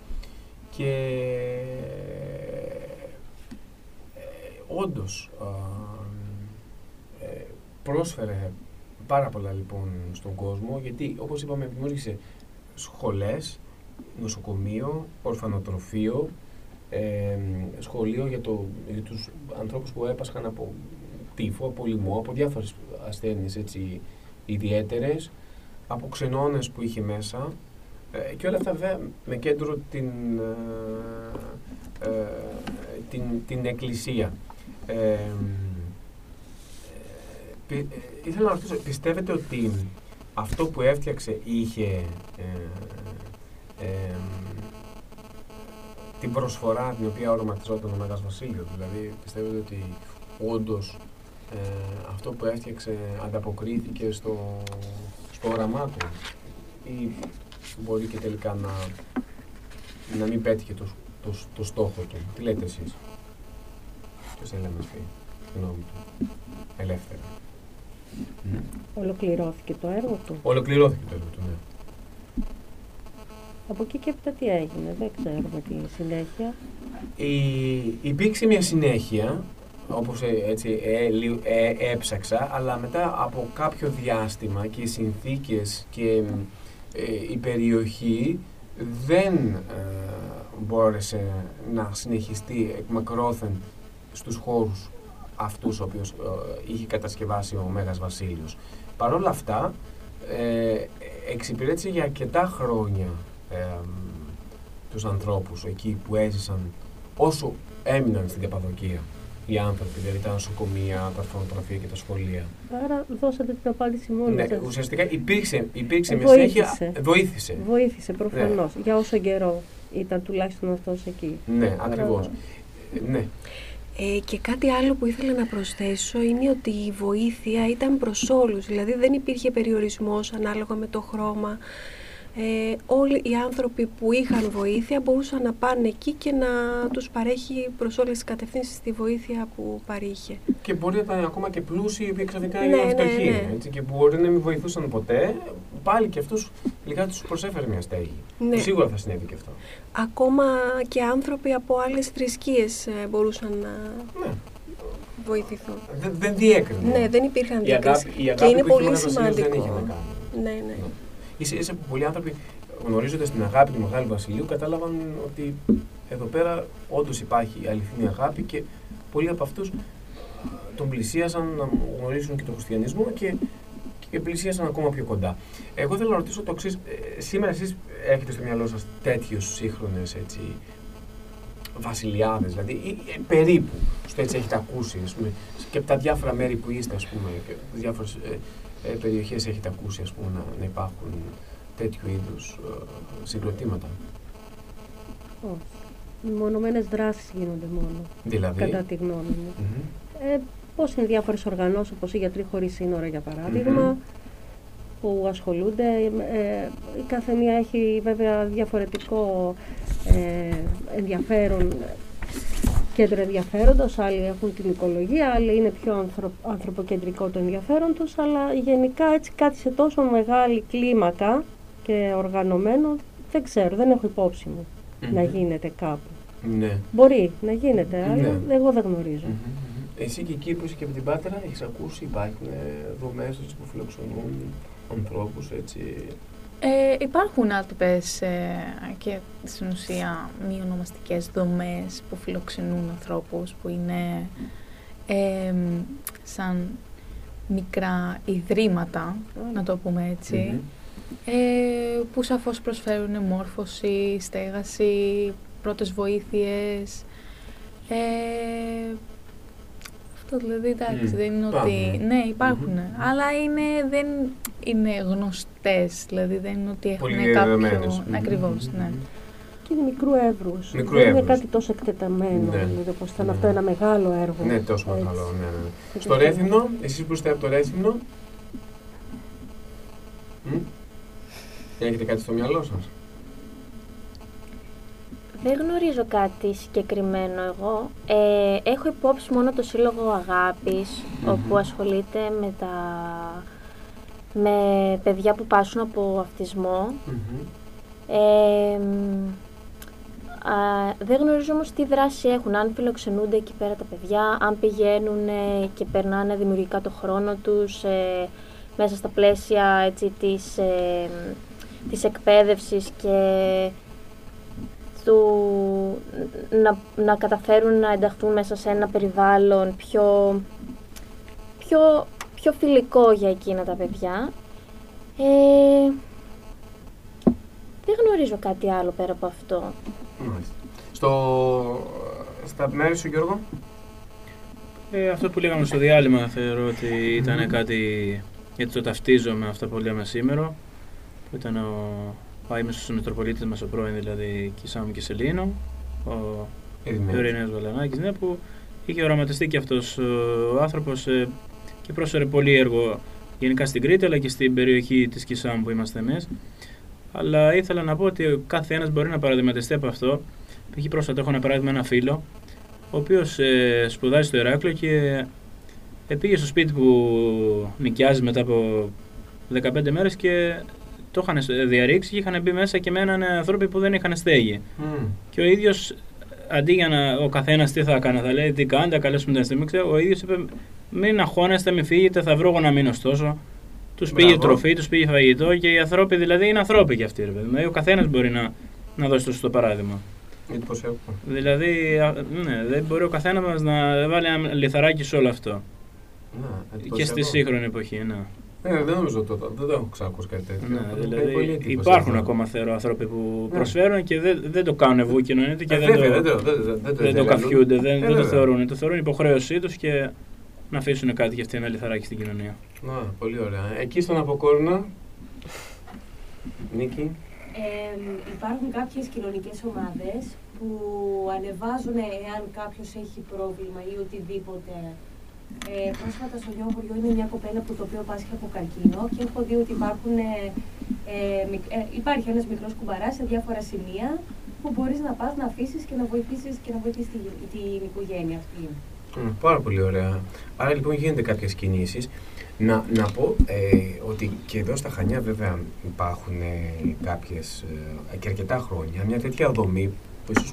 Και ε, όντως α, ε, πρόσφερε πάρα πολλά λοιπόν στον κόσμο γιατί όπως είπαμε δημιούργησε σχολές, νοσοκομείο, ορφανοτροφείο, ε, σχολείο για, το, για τους ανθρώπους που έπασχαν από τύφο, από λοιμό, από διάφορες ασθένειες έτσι ιδιαίτερες, από ξενώνες που είχε μέσα ε, και όλα αυτά βέβαια με κέντρο την, ε, ε, την, την εκκλησία. Ε, ε, πι- ε, ήθελα να ρωτήσω, πιστεύετε ότι αυτό που έφτιαξε είχε ε, ε, την προσφορά την οποία οραματιζόταν ο Μέγας Βασίλειος; Δηλαδή, πιστεύετε ότι όντως ε, αυτό που έφτιαξε ανταποκρίθηκε στο, στο όραμά του ή μπορεί και τελικά να, να μην πέτυχε το, το, το στόχο του. Τι λέτε εσείς; Ποιος θέλει να μας πει τη γνώμη του; Ελεύθερα. Μμ. Ολοκληρώθηκε το έργο του; Ολοκληρώθηκε το έργο του, ναι. Από εκεί και έπειτα τι έγινε, δεν ξέρουμε τη συνέχεια. Η, υπήρξε μια συνέχεια, όπως ε, έτσι ε, λι- ε, έψαξα, αλλά μετά από κάποιο διάστημα και οι συνθήκες και ε, η περιοχή δεν ε, μπόρεσε να συνεχιστεί εκ μακρόθεν στους χώρους αυτούς ο οποίος ε, είχε κατασκευάσει ο Μέγας Βασίλειος. Παρ' όλα αυτά, ε, εξυπηρέτησε για αρκετά χρόνια ε, τους ανθρώπους εκεί που έζησαν όσο έμειναν στην Καπαδοκία οι άνθρωποι, δηλαδή τα νοσοκομεία, τα ορφανοτροφεία και τα σχολεία. Άρα δώσατε την απάντηση μόνοι Ναι, σας. ουσιαστικά υπήρξε, υπήρξε Ε, μια βοήθησε. συνέχεια. Βοήθησε. Βοήθησε προφανώς. Για όσο καιρό ήταν τουλάχιστον αυτός εκεί. Ναι, Άρα- ακριβώς. Ε, Ναι. Ε, και κάτι άλλο που ήθελα να προσθέσω είναι ότι η βοήθεια ήταν προς όλους, δηλαδή δεν υπήρχε περιορισμός ανάλογα με το χρώμα. Ε, όλοι οι άνθρωποι που είχαν βοήθεια μπορούσαν να πάνε εκεί και να τους παρέχει προς όλες τις κατευθύνσεις τη βοήθεια που παρήχε. Και μπορεί να ήταν ακόμα και πλούσιοι οι οποίοι ξαφνικά Ναι, έγιναν ναι, φτωχοί. ναι. Έτσι, και μπορεί να μην βοηθούσαν ποτέ. Πάλι και αυτού λίγα τους προσέφερε μια στέγη. Ναι. Σίγουρα θα συνέβη και αυτό. Ακόμα και άνθρωποι από άλλες θρησκείες ε, μπορούσαν να Ναι. βοηθηθούν. Δεν, δεν διέκρινε. Ναι, δεν υπήρχαν η διακρίσεις. αγάπη, η Και αγάπη είναι που είχε ο πολύ Μέγας Βασίλειος δεν σημαντικό. είχε να κάνει. Ναι, ναι. Ίσα ίσα που πολλοί άνθρωποι γνωρίζοντας την αγάπη του Μεγάλου Βασιλείου κατάλαβαν ότι εδώ πέρα όντως υπάρχει αληθινή αγάπη και πολλοί από αυτούς τον πλησίασαν να γνωρίσουν και τον χριστιανισμό και, και πλησίασαν ακόμα πιο κοντά. Εγώ θέλω να ρωτήσω το εξής. σήμερα εσείς έχετε στο μυαλό σας τέτοιους σύγχρονες έτσι, βασιλιάδες, δηλαδή ή, ε, περίπου, στο έτσι έχετε ακούσει, ας πούμε, και από τα διάφορα μέρη που είστε, ας πούμε, και τις διάφορες ε, ε, περιοχές έχετε ακούσει, ας πούμε, να, να υπάρχουν τέτοιου είδους ε, συγκροτήματα; Όχι. Μονομένες δράσεις γίνονται μόνο, Δηλαδή, κατά τη γνώμη μου. μμμ, Ε, πώς είναι διάφορες οργανώσεις, όπως οι Γιατροί Χωρίς Σύνορα για παράδειγμα, Μμμ. που ασχολούνται. Ε, η κάθε μία έχει βέβαια διαφορετικό ε, ενδιαφέρον, κέντρο ενδιαφέροντος, άλλοι έχουν την οικολογία, άλλοι είναι πιο ανθρω, ανθρωποκεντρικό το ενδιαφέρον τους, αλλά γενικά έτσι κάτι σε τόσο μεγάλη κλίμακα και οργανωμένο, δεν ξέρω, δεν έχω υπόψη μου να Μμμ. γίνεται κάπου. Ναι. Μπορεί να γίνεται, αλλά Ναι. εγώ δεν γνωρίζω. Μμμ, μμμ. Εσύ και εκεί που είσαι και από την Πάτρα, έχεις ακούσει, υπάρχουν ε, δομές έτσι, που φιλοξενούν ανθρώπους, έτσι. Ε, υπάρχουν άτυπες ε, και στην ουσία μη ονομαστικές δομές που φιλοξενούν ανθρώπους που είναι ε, σαν μικρά ιδρύματα, να το πούμε έτσι, Μμμ. ε, που σαφώς προσφέρουν μόρφωση, στέγαση, πρώτες βοήθειες, Ε, αυτό δηλαδή εντάξει, Μμ, δεν είναι υπάρχουν. ότι. Ναι, υπάρχουν. Μμμ. Αλλά είναι, δεν είναι γνωστές. Δηλαδή δεν είναι ότι έχουν Πολύ κάποιο. διαδεδομένες. Μμμ, Ακριβώς, μμμ, ναι. μμμ. Και είναι μικρού εύρου. Μικρού δεν είναι εύρους. κάτι τόσο εκτεταμένο. Ναι. Δηλαδή, όπως ήταν Ναι. αυτό ένα μεγάλο έργο. Ναι, τόσο Έτσι. μεγάλο. Ναι, ναι. Και Στο το- Ρέθυμνο, εσείς που είστε από το Ρέθυμνο, μ; έχετε κάτι στο μυαλό σας; Δεν γνωρίζω κάτι συγκεκριμένο εγώ. Ε, έχω υπόψη μόνο το Σύλλογο Αγάπης, Μμμ. όπου ασχολείται με τα με παιδιά που πάσουν από αυτισμό. Μμμ. Ε, μ, α, δεν γνωρίζω όμως τι δράση έχουν, αν φιλοξενούνται εκεί πέρα τα παιδιά, αν πηγαίνουν ε, και περνάνε δημιουργικά το χρόνο τους ε, μέσα στα πλαίσια έτσι, της, ε, μ, της εκπαίδευσης και του, να, να καταφέρουν να ενταχθούν μέσα σε ένα περιβάλλον πιο, πιο, πιο φιλικό για εκείνα τα παιδιά. Ε, δεν γνωρίζω κάτι άλλο πέρα από αυτό. Μάλιστα. Στο... Στα μέρη σου, Γιώργο; Ε, αυτό που λέγαμε στο διάλειμμα θεωρώ ότι ήταν κάτι γιατί το ταυτίζω με αυτά που λέμε σήμερα που ήταν ο, ο άμεσος Μητροπολίτης μας ο πρώην δηλαδή Κισάμου και Σελήνο ο Ειρηναίος. Ειρηναίος Βαλανάκης ναι, που είχε οραματιστεί και αυτός ο άνθρωπος ε, και πρόσφερε πολύ έργο γενικά στην Κρήτη αλλά και στην περιοχή της Κισάμου που είμαστε εμείς αλλά ήθελα να πω ότι ο κάθε ένας μπορεί να παραδειγματιστεί από αυτό Π.χ. πρόσφατα έχω ένα παράδειγμα ένα φίλο ο οποίος ε, σπουδάζει στο Ηράκλειο και ε, πήγε στο σπίτι που νοικιάζει μετά από 15 μέρες και το είχαν ε, διαρρήξει και είχαν μπει μέσα και μένανε άνθρωποι που δεν είχαν στέγη. Μμ. Και ο ίδιος αντί για να ο καθένας τι θα έκανε, θα λέει τι κάνετε, θα καλέσουμε την αστυνομία, ξέρω, ο ίδιος είπε μην αγχώνεστε, μην φύγετε, θα βρω εγώ να μείνω ωστόσο. Τους πήγε Μπράβο. τροφή, τους πήγε φαγητό και οι άνθρωποι δηλαδή είναι ανθρώποι κι αυτοί. Ρε, παιδί. Δηλαδή, ο καθένας μπορεί να, να δώσει το σωστό παράδειγμα. Εντυπωσιακό. Δηλαδή, α, ναι, δεν μπορεί ο καθένας μας να βάλει ένα λιθαράκι σε όλο αυτό. Ναι, Και εντυπωσιακό. στη σύγχρονη εποχή, ναι. Ναι, δεν νομίζω το, δεν το έχω ξανακούσει κάτι τέτοιο. ναι Αυτό είναι δηλαδή, πολύ εντυπωσιακό. υπάρχουν ακόμα θεωρώ άνθρωποι που Ναι. προσφέρουν και δεν, δεν το κάνουν βούκινο εννοείται και Ε, δεν, βέβαια, το, δεν το, δεν, δεν, δεν το δεν το εγκαλούν. καφιούνται, δεν, Ε, δεν το βέβαια. θεωρούν. Το θεωρούν υποχρέωσή τους και να αφήσουν κάτι για αυτή ένα λιθαράκι στην κοινωνία. Να, πολύ ωραία. Εκεί στον Αποκόρνα, Νίκη, Ε, υπάρχουν κάποιες κοινωνικές ομάδες που ανεβάζουν εάν κάποιος έχει πρόβλημα ή οτιδήποτε. Ε, πρόσφατα στο Λιόχωριο είναι μια κοπέλα που το οποίο πάσχει από καρκίνο και έχω δει ότι υπάρχουν, ε, ε, μικ- ε, υπάρχει ένας μικρός κουμπαράς σε διάφορα σημεία που μπορείς να πας να αφήσεις και να βοηθήσεις και να βοηθήσεις την, την οικογένεια αυτή. Μμ, Πάρα πολύ ωραία. Άρα λοιπόν γίνονται κάποιες κινήσεις. Να, να πω ε, ότι και εδώ στα Χανιά βέβαια υπάρχουν ε, κάποιες ε, και αρκετά χρόνια μια τέτοια δομή που ίσως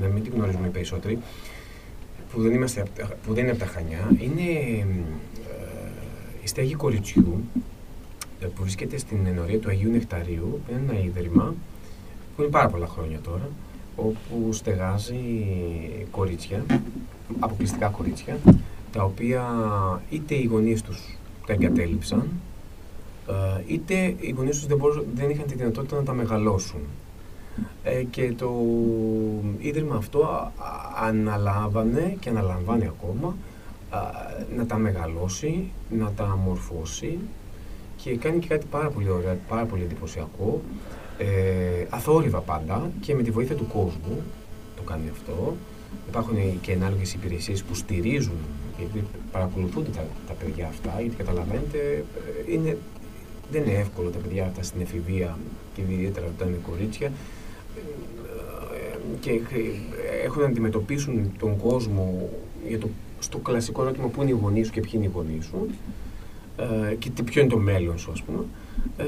να μην την γνωρίζουμε οι περισσότεροι που δεν, είμαστε, απ' τα- που δεν είναι από τα Χανιά είναι ε, η στέγη κοριτσιού ε, που βρίσκεται στην ενορία του Αγίου Νεκταρίου που είναι ένα ίδρυμα που είναι πάρα πολλά χρόνια τώρα όπου στεγάζει κορίτσια αποκλειστικά κορίτσια, τα οποία είτε οι γονείς τους τα εγκατέλειψαν, ε, είτε οι γονείς τους δεν, μπορούσαν- δεν είχαν τη δυνατότητα να τα μεγαλώσουν. Ε, και το ίδρυμα αυτό α- α- αναλάβανε και αναλαμβάνει ακόμα α, να τα μεγαλώσει, να τα μορφώσει και κάνει και κάτι πάρα πολύ ωραίο, πάρα πολύ εντυπωσιακό, ε, αθόρυβα πάντα και με τη βοήθεια του κόσμου το κάνει αυτό. Υπάρχουν και ανάλογες υπηρεσίες που στηρίζουν, γιατί παρακολουθούνται τα, τα παιδιά αυτά, γιατί καταλαβαίνετε, ε, είναι, δεν είναι εύκολο τα παιδιά αυτά στην εφηβεία και ιδιαίτερα όταν είναι κορίτσια ε, και ε, έχουν να αντιμετωπίσουν τον κόσμο για το, στο κλασικό ερώτημα που είναι οι γονείς σου και ποιοι είναι οι γονείς σου ε, και τι- ποιο είναι το μέλλον σου ας πούμε. Ε,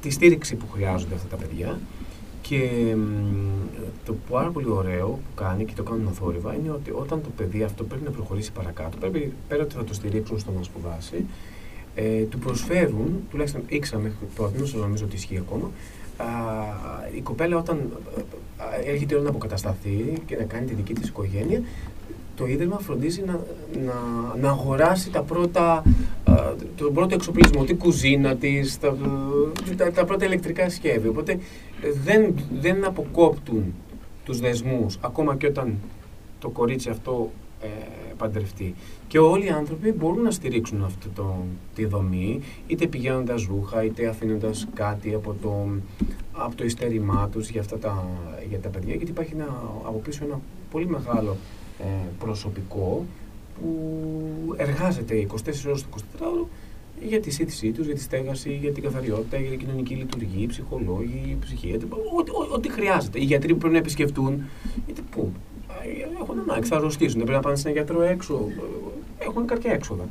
τη στήριξη που χρειάζονται αυτά τα παιδιά και μ, το πάρα πολύ ωραίο που κάνει και το κάνουν αθόρυβα είναι ότι όταν το παιδί αυτό πρέπει να προχωρήσει παρακάτω, πρέπει πέρα ότι θα το στηρίξουν στο να σπουδάσει, ε, του προσφέρουν, τουλάχιστον ήξερα μέχρι τότε, νομίζω ότι ισχύει ακόμα, α, η κοπέλα όταν α, έρχεται όλο να αποκατασταθεί και να κάνει τη δική της οικογένεια, το Ίδρυμα φροντίζει να, να, να αγοράσει τα πρώτα, α, τον πρώτο εξοπλισμό, την κουζίνα της, τα, τα, τα πρώτα ηλεκτρικά σχέδια. Οπότε ε, δεν, δεν αποκόπτουν τους δεσμούς, ακόμα και όταν το κορίτσι αυτό ε, παντρευτεί. Και όλοι οι άνθρωποι μπορούν να στηρίξουν αυτή το, τη δομή, είτε πηγαίνοντας ρούχα, είτε αφήνοντας κάτι από το, από το ειστέρημά τους για, αυτά τα, για τα παιδιά, γιατί υπάρχει ένα, από πίσω ένα πολύ μεγάλο ε, προσωπικό που εργάζεται 24 ώρες το 24ωρο για τη σύντησή τους, για τη στέγαση, για την καθαριότητα, για την κοινωνική λειτουργία, ψυχολόγοι, ψυχίατροι, ό,τι, ό,τι χρειάζεται. Οι γιατροί που πρέπει να επισκεφτούν, είτε πού, έχουν ανάγκη, θα αρρωστήσουν, πρέπει να πάνε σε ένα γιατρό έξω, έχουν κάποια έξοδα.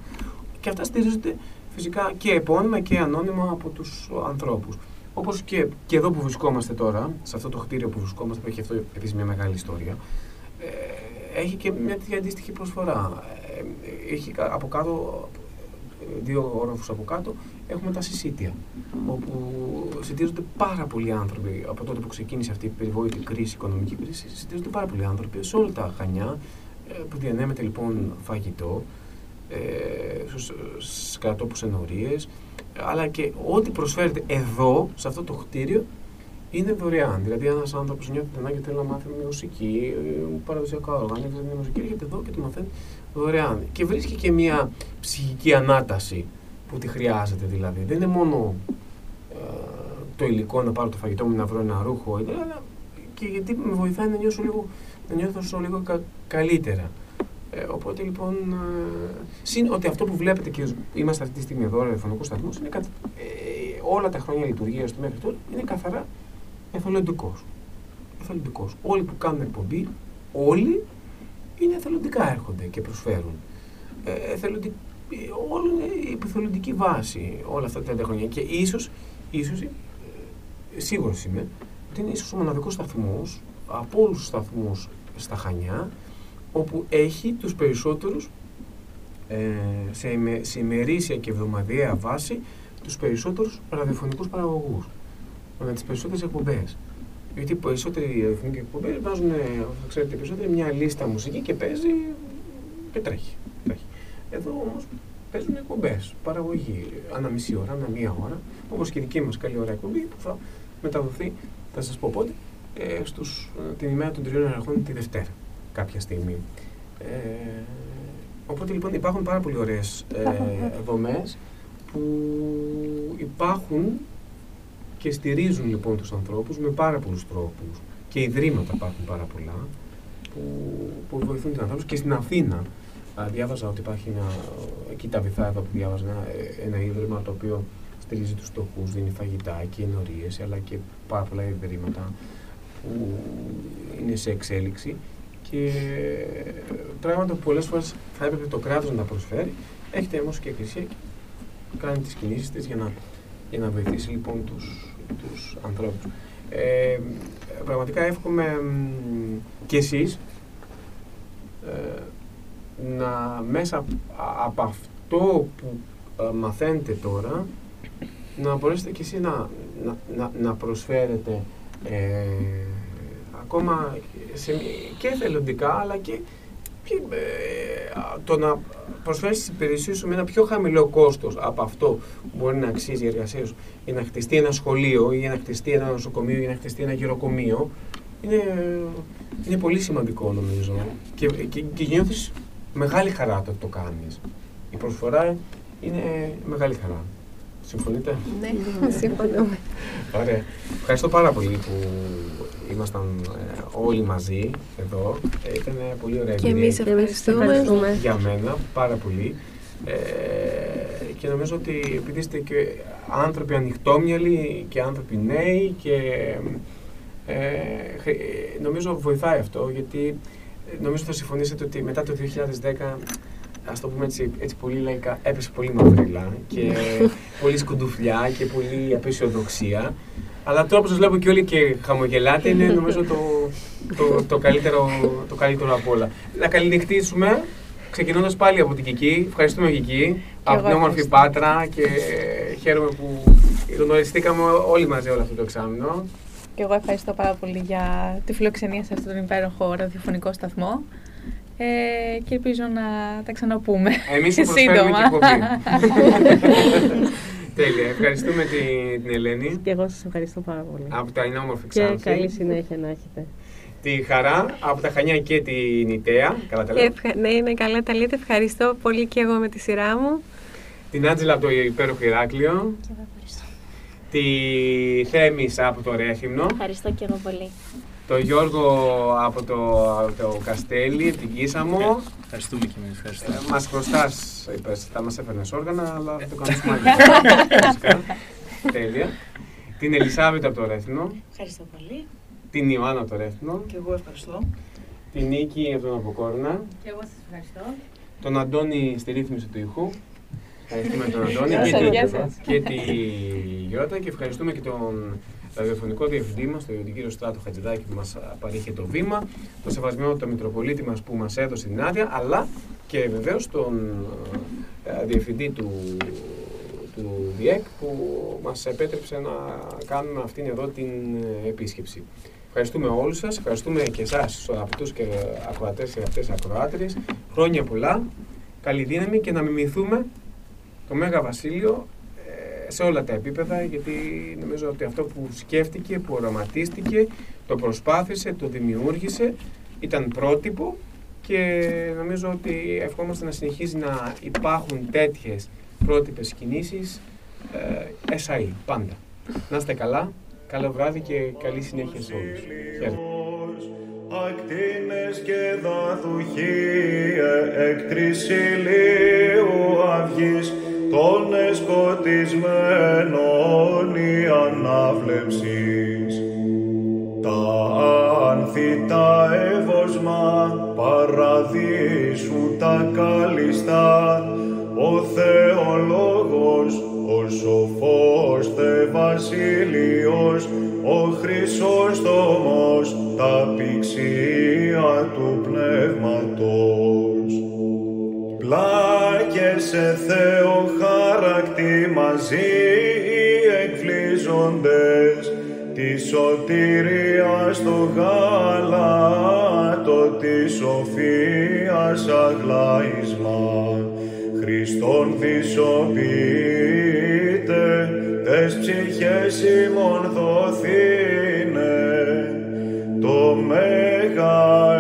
Και αυτά στηρίζονται φυσικά και επώνυμα και ανώνυμα από τους ανθρώπους. Όπως και, και εδώ που βρισκόμαστε τώρα, σε αυτό το κτίριο που βρισκόμαστε, που έχει αυτό επίσης μια μεγάλη ιστορία, ε, έχει και μια τέτοια αντίστοιχη προσφορά. Ε, έχει από κάτω, δύο όροφους από κάτω, έχουμε τα συσίτια, όπου συντηρούνται πάρα πολλοί άνθρωποι από τότε που ξεκίνησε αυτή η περιβόητη κρίση, οικονομική κρίση, συντηρούνται πάρα πολλοί άνθρωποι σε όλα τα χανιά, ε, που διανέμεται λοιπόν φαγητό, ε, στους κρατόπους ενορίες, αλλά και ό,τι προσφέρεται εδώ, σε αυτό το κτίριο, είναι δωρεάν. Δηλαδή, ένας άνθρωπος νιώθει την ανάγκη θέλει να μάθει μουσική, παραδοσιακά όργανα, θέλει να μουσική, έρχεται εδώ και το μαθαίνει δωρεάν. Και βρίσκει και μια ψυχική ανάταση που τη χρειάζεται δηλαδή. Δεν είναι μόνο ε, το υλικό να πάρω το φαγητό μου να βρω ένα ρούχο, αλλά και γιατί με βοηθάει να νιώσω λίγο, να νιώθω λίγο κα, καλύτερα. Ε, οπότε λοιπόν, ε, συν ότι αυτό που βλέπετε και είμαστε αυτή τη στιγμή εδώ, ραδιοφωνικό σταθμός, είναι ε, όλα τα χρόνια λειτουργίας του μέχρι τώρα είναι καθαρά εθελοντικός. Εθελοντικός. Όλοι που κάνουν εκπομπή, όλοι είναι εθελοντικά έρχονται και προσφέρουν. Ε, εθελοντι... Όλο είναι η εθελοντική βάση όλα αυτά τα 30 χρόνια. Και ίσως, ίσως, ε, σίγουρος είμαι, ότι είναι ίσως ο μοναδικός σταθμός από όλους τους σταθμούς στα Χανιά όπου έχει τους περισσότερους ε, σε, σε ημερήσια και εβδομαδιαία βάση τους περισσότερους ραδιοφωνικούς παραγωγούς με τις περισσότερες εκπομπές. Γιατί οι περισσότεροι ραδιοφωνικοί εκπομπές βάζουν, όπως ξέρετε περισσότεροι, μια λίστα μουσική και παίζει και τρέχει. τρέχει. Εδώ όμως παίζουν εκπομπές, παραγωγή, ανά μισή ώρα, ανά μία ώρα, όπως και η δική μας καλή ώρα εκπομπή που θα μεταδοθεί, θα σας πω πότε, ε, στους, ε, την ημέρα των τριών αρχών τη Δευτέρα κάποια στιγμή. Ε, οπότε λοιπόν υπάρχουν πάρα πολύ ωραίες ε, δομές που υπάρχουν και στηρίζουν λοιπόν τους ανθρώπους με πάρα πολλούς τρόπους. Και ιδρύματα υπάρχουν πάρα πολλά που, που βοηθούν τους ανθρώπους και στην Αθήνα α, διάβαζα ότι υπάρχει ένα, εκεί τα βυθά εδώ που διάβαζα ένα, ένα ίδρυμα το οποίο στηρίζει τους στοχούς, δίνει φαγητά και ενορίες αλλά και πάρα πολλά ιδρύματα που είναι σε εξέλιξη και πράγματα που πολλές φορές θα έπρεπε το κράτος να προσφέρει. Έχετε όμως και η Εκκλησία κάνει τις κινήσεις της για να, για να βοηθήσει λοιπόν τους, τους ανθρώπους. Ε, πραγματικά εύχομαι και εσείς ε, να μέσα από αυτό που ε, μαθαίνετε τώρα να μπορέσετε και εσείς να, να, να προσφέρετε ε, ακόμα σε, και εθελοντικά, αλλά και, και ε, το να προσφέρεις τις υπηρεσίες σου με ένα πιο χαμηλό κόστος από αυτό που μπορεί να αξίζει η εργασία σου για να χτιστεί ένα σχολείο ή για να χτιστεί ένα νοσοκομείο ή για να χτιστεί ένα γεροκομείο. Είναι, είναι πολύ σημαντικό νομίζω και, και, και νιώθεις μεγάλη χαρά το το κάνεις. Η προσφορά είναι μεγάλη χαρά. Συμφωνείτε; Ναι, συμφωνούμε. Ωραία. Ευχαριστώ πάρα πολύ που ήμασταν ε, όλοι μαζί εδώ. Ε, ήταν πολύ ωραία Και εμείς ευχαριστούμε. Για μένα, πάρα πολύ. Ε, και νομίζω ότι επειδή είστε και άνθρωποι ανοιχτόμυαλοι και άνθρωποι νέοι και ε, νομίζω βοηθάει αυτό γιατί νομίζω θα συμφωνήσετε ότι μετά το 2010 ας το πούμε έτσι, έτσι πολύ λαϊκά, έπεσε πολύ μαυρίλα και πολύ σκουντουφλιά και πολύ απεσιοδοξία. Αλλά τώρα που σας βλέπω και όλοι και χαμογελάτε είναι νομίζω το, το, το, καλύτερο, το καλύτερο από όλα. Να καληνυχτήσουμε, ξεκινώντας πάλι από την Κική. Ευχαριστούμε Κική, από την όμορφη Πάτρα και χαίρομαι που γνωριστήκαμε όλοι μαζί όλο αυτό το εξάμεινο. Και εγώ ευχαριστώ πάρα πολύ για τη φιλοξενία σε αυτόν τον υπέροχο ραδιοφωνικό σταθμό. Ε, και ελπίζω να τα ξαναπούμε Εμείς σύντομα. Τέλεια. Ευχαριστούμε την, την Ελένη. Και εγώ σας ευχαριστώ πάρα πολύ. Από τα είναι όμορφη Και καλή συνέχεια να έχετε. τη Χαρά από τα Χανιά και την Ιταία. Καλά τα λέω. Ευχα... Ναι, ναι, καλά τα λέτε. Ευχαριστώ πολύ και εγώ με τη σειρά μου. Την Άντζελα από το υπέροχο Ηράκλειο. Και εγώ ευχαριστώ. Τη Θέμης από το Ρέθυμνο. Ευχαριστώ και εγώ πολύ. Το Γιώργο από το, από το Καστέλι, από την Κίσαμο. Ευχαριστούμε και εμείς. Ευχαριστώ. Ε, μας χρωστάς, είπες, θα μας έφερνες όργανα, αλλά θα το κάνουμε Φυσικά. Τέλεια. Την Ελισάβετ από το Ρέθυμνο. Ευχαριστώ πολύ. Την Ιωάννα από το Ρέθυμνο. Και εγώ ευχαριστώ. Την Νίκη από τον Αποκόρνα. Και εγώ σας ευχαριστώ. Τον Αντώνη στη ρύθμιση του ήχου. Ευχαριστούμε τον Αντώνη Γεια και, σας, την- γεια σας. και τη Γιώτα και ευχαριστούμε και τον ραδιοφωνικό διευθυντή μας, τον κύριο Στράτο Χατζηδάκη που μας α, παρήχε το βήμα, τον σεβασμένο τον Μητροπολίτη μας που μας έδωσε την άδεια, αλλά και βεβαίως τον α, διευθυντή του, του ΔΙΕΚ που μας επέτρεψε να κάνουμε αυτήν εδώ την ε, επίσκεψη. Ευχαριστούμε όλους σας, ευχαριστούμε και εσάς, τους αγαπητούς και ακροατές και αγαπητές ακροάτριες. Χρόνια πολλά, καλή δύναμη και να μιμηθούμε το Μέγα Βασίλειο ε, σε όλα τα επίπεδα γιατί νομίζω ότι αυτό που σκέφτηκε, που οραματίστηκε, το προσπάθησε, το δημιούργησε, ήταν πρότυπο και νομίζω ότι ευχόμαστε να συνεχίζει να υπάρχουν τέτοιες πρότυπες κινήσεις ε, SAE, πάντα. Να είστε καλά, καλό βράδυ και καλή συνέχεια σε όλους. Χαίρετε. Ακτίνες και δαδουχίες εκ τρεις ηλίου αυγής των εσκοτισμένων η ανάβλεψης. Τα άνθη τα εύωσμα παραδείσου τα κάλλιστα ο Θεολόγος, ο σοφός Θε Βασίλειος, ο Χρυσόστομος, τα πηξία του Πνεύματος. Πλάκεσε Θεό χαρακτή μαζί οι εκφλίζοντες τη σωτηρία στο γάλατο της σοφίας αγλάισμα. Χριστόν θυσοποιείται, τες ψυχές ημών δοθήνε, το μέγα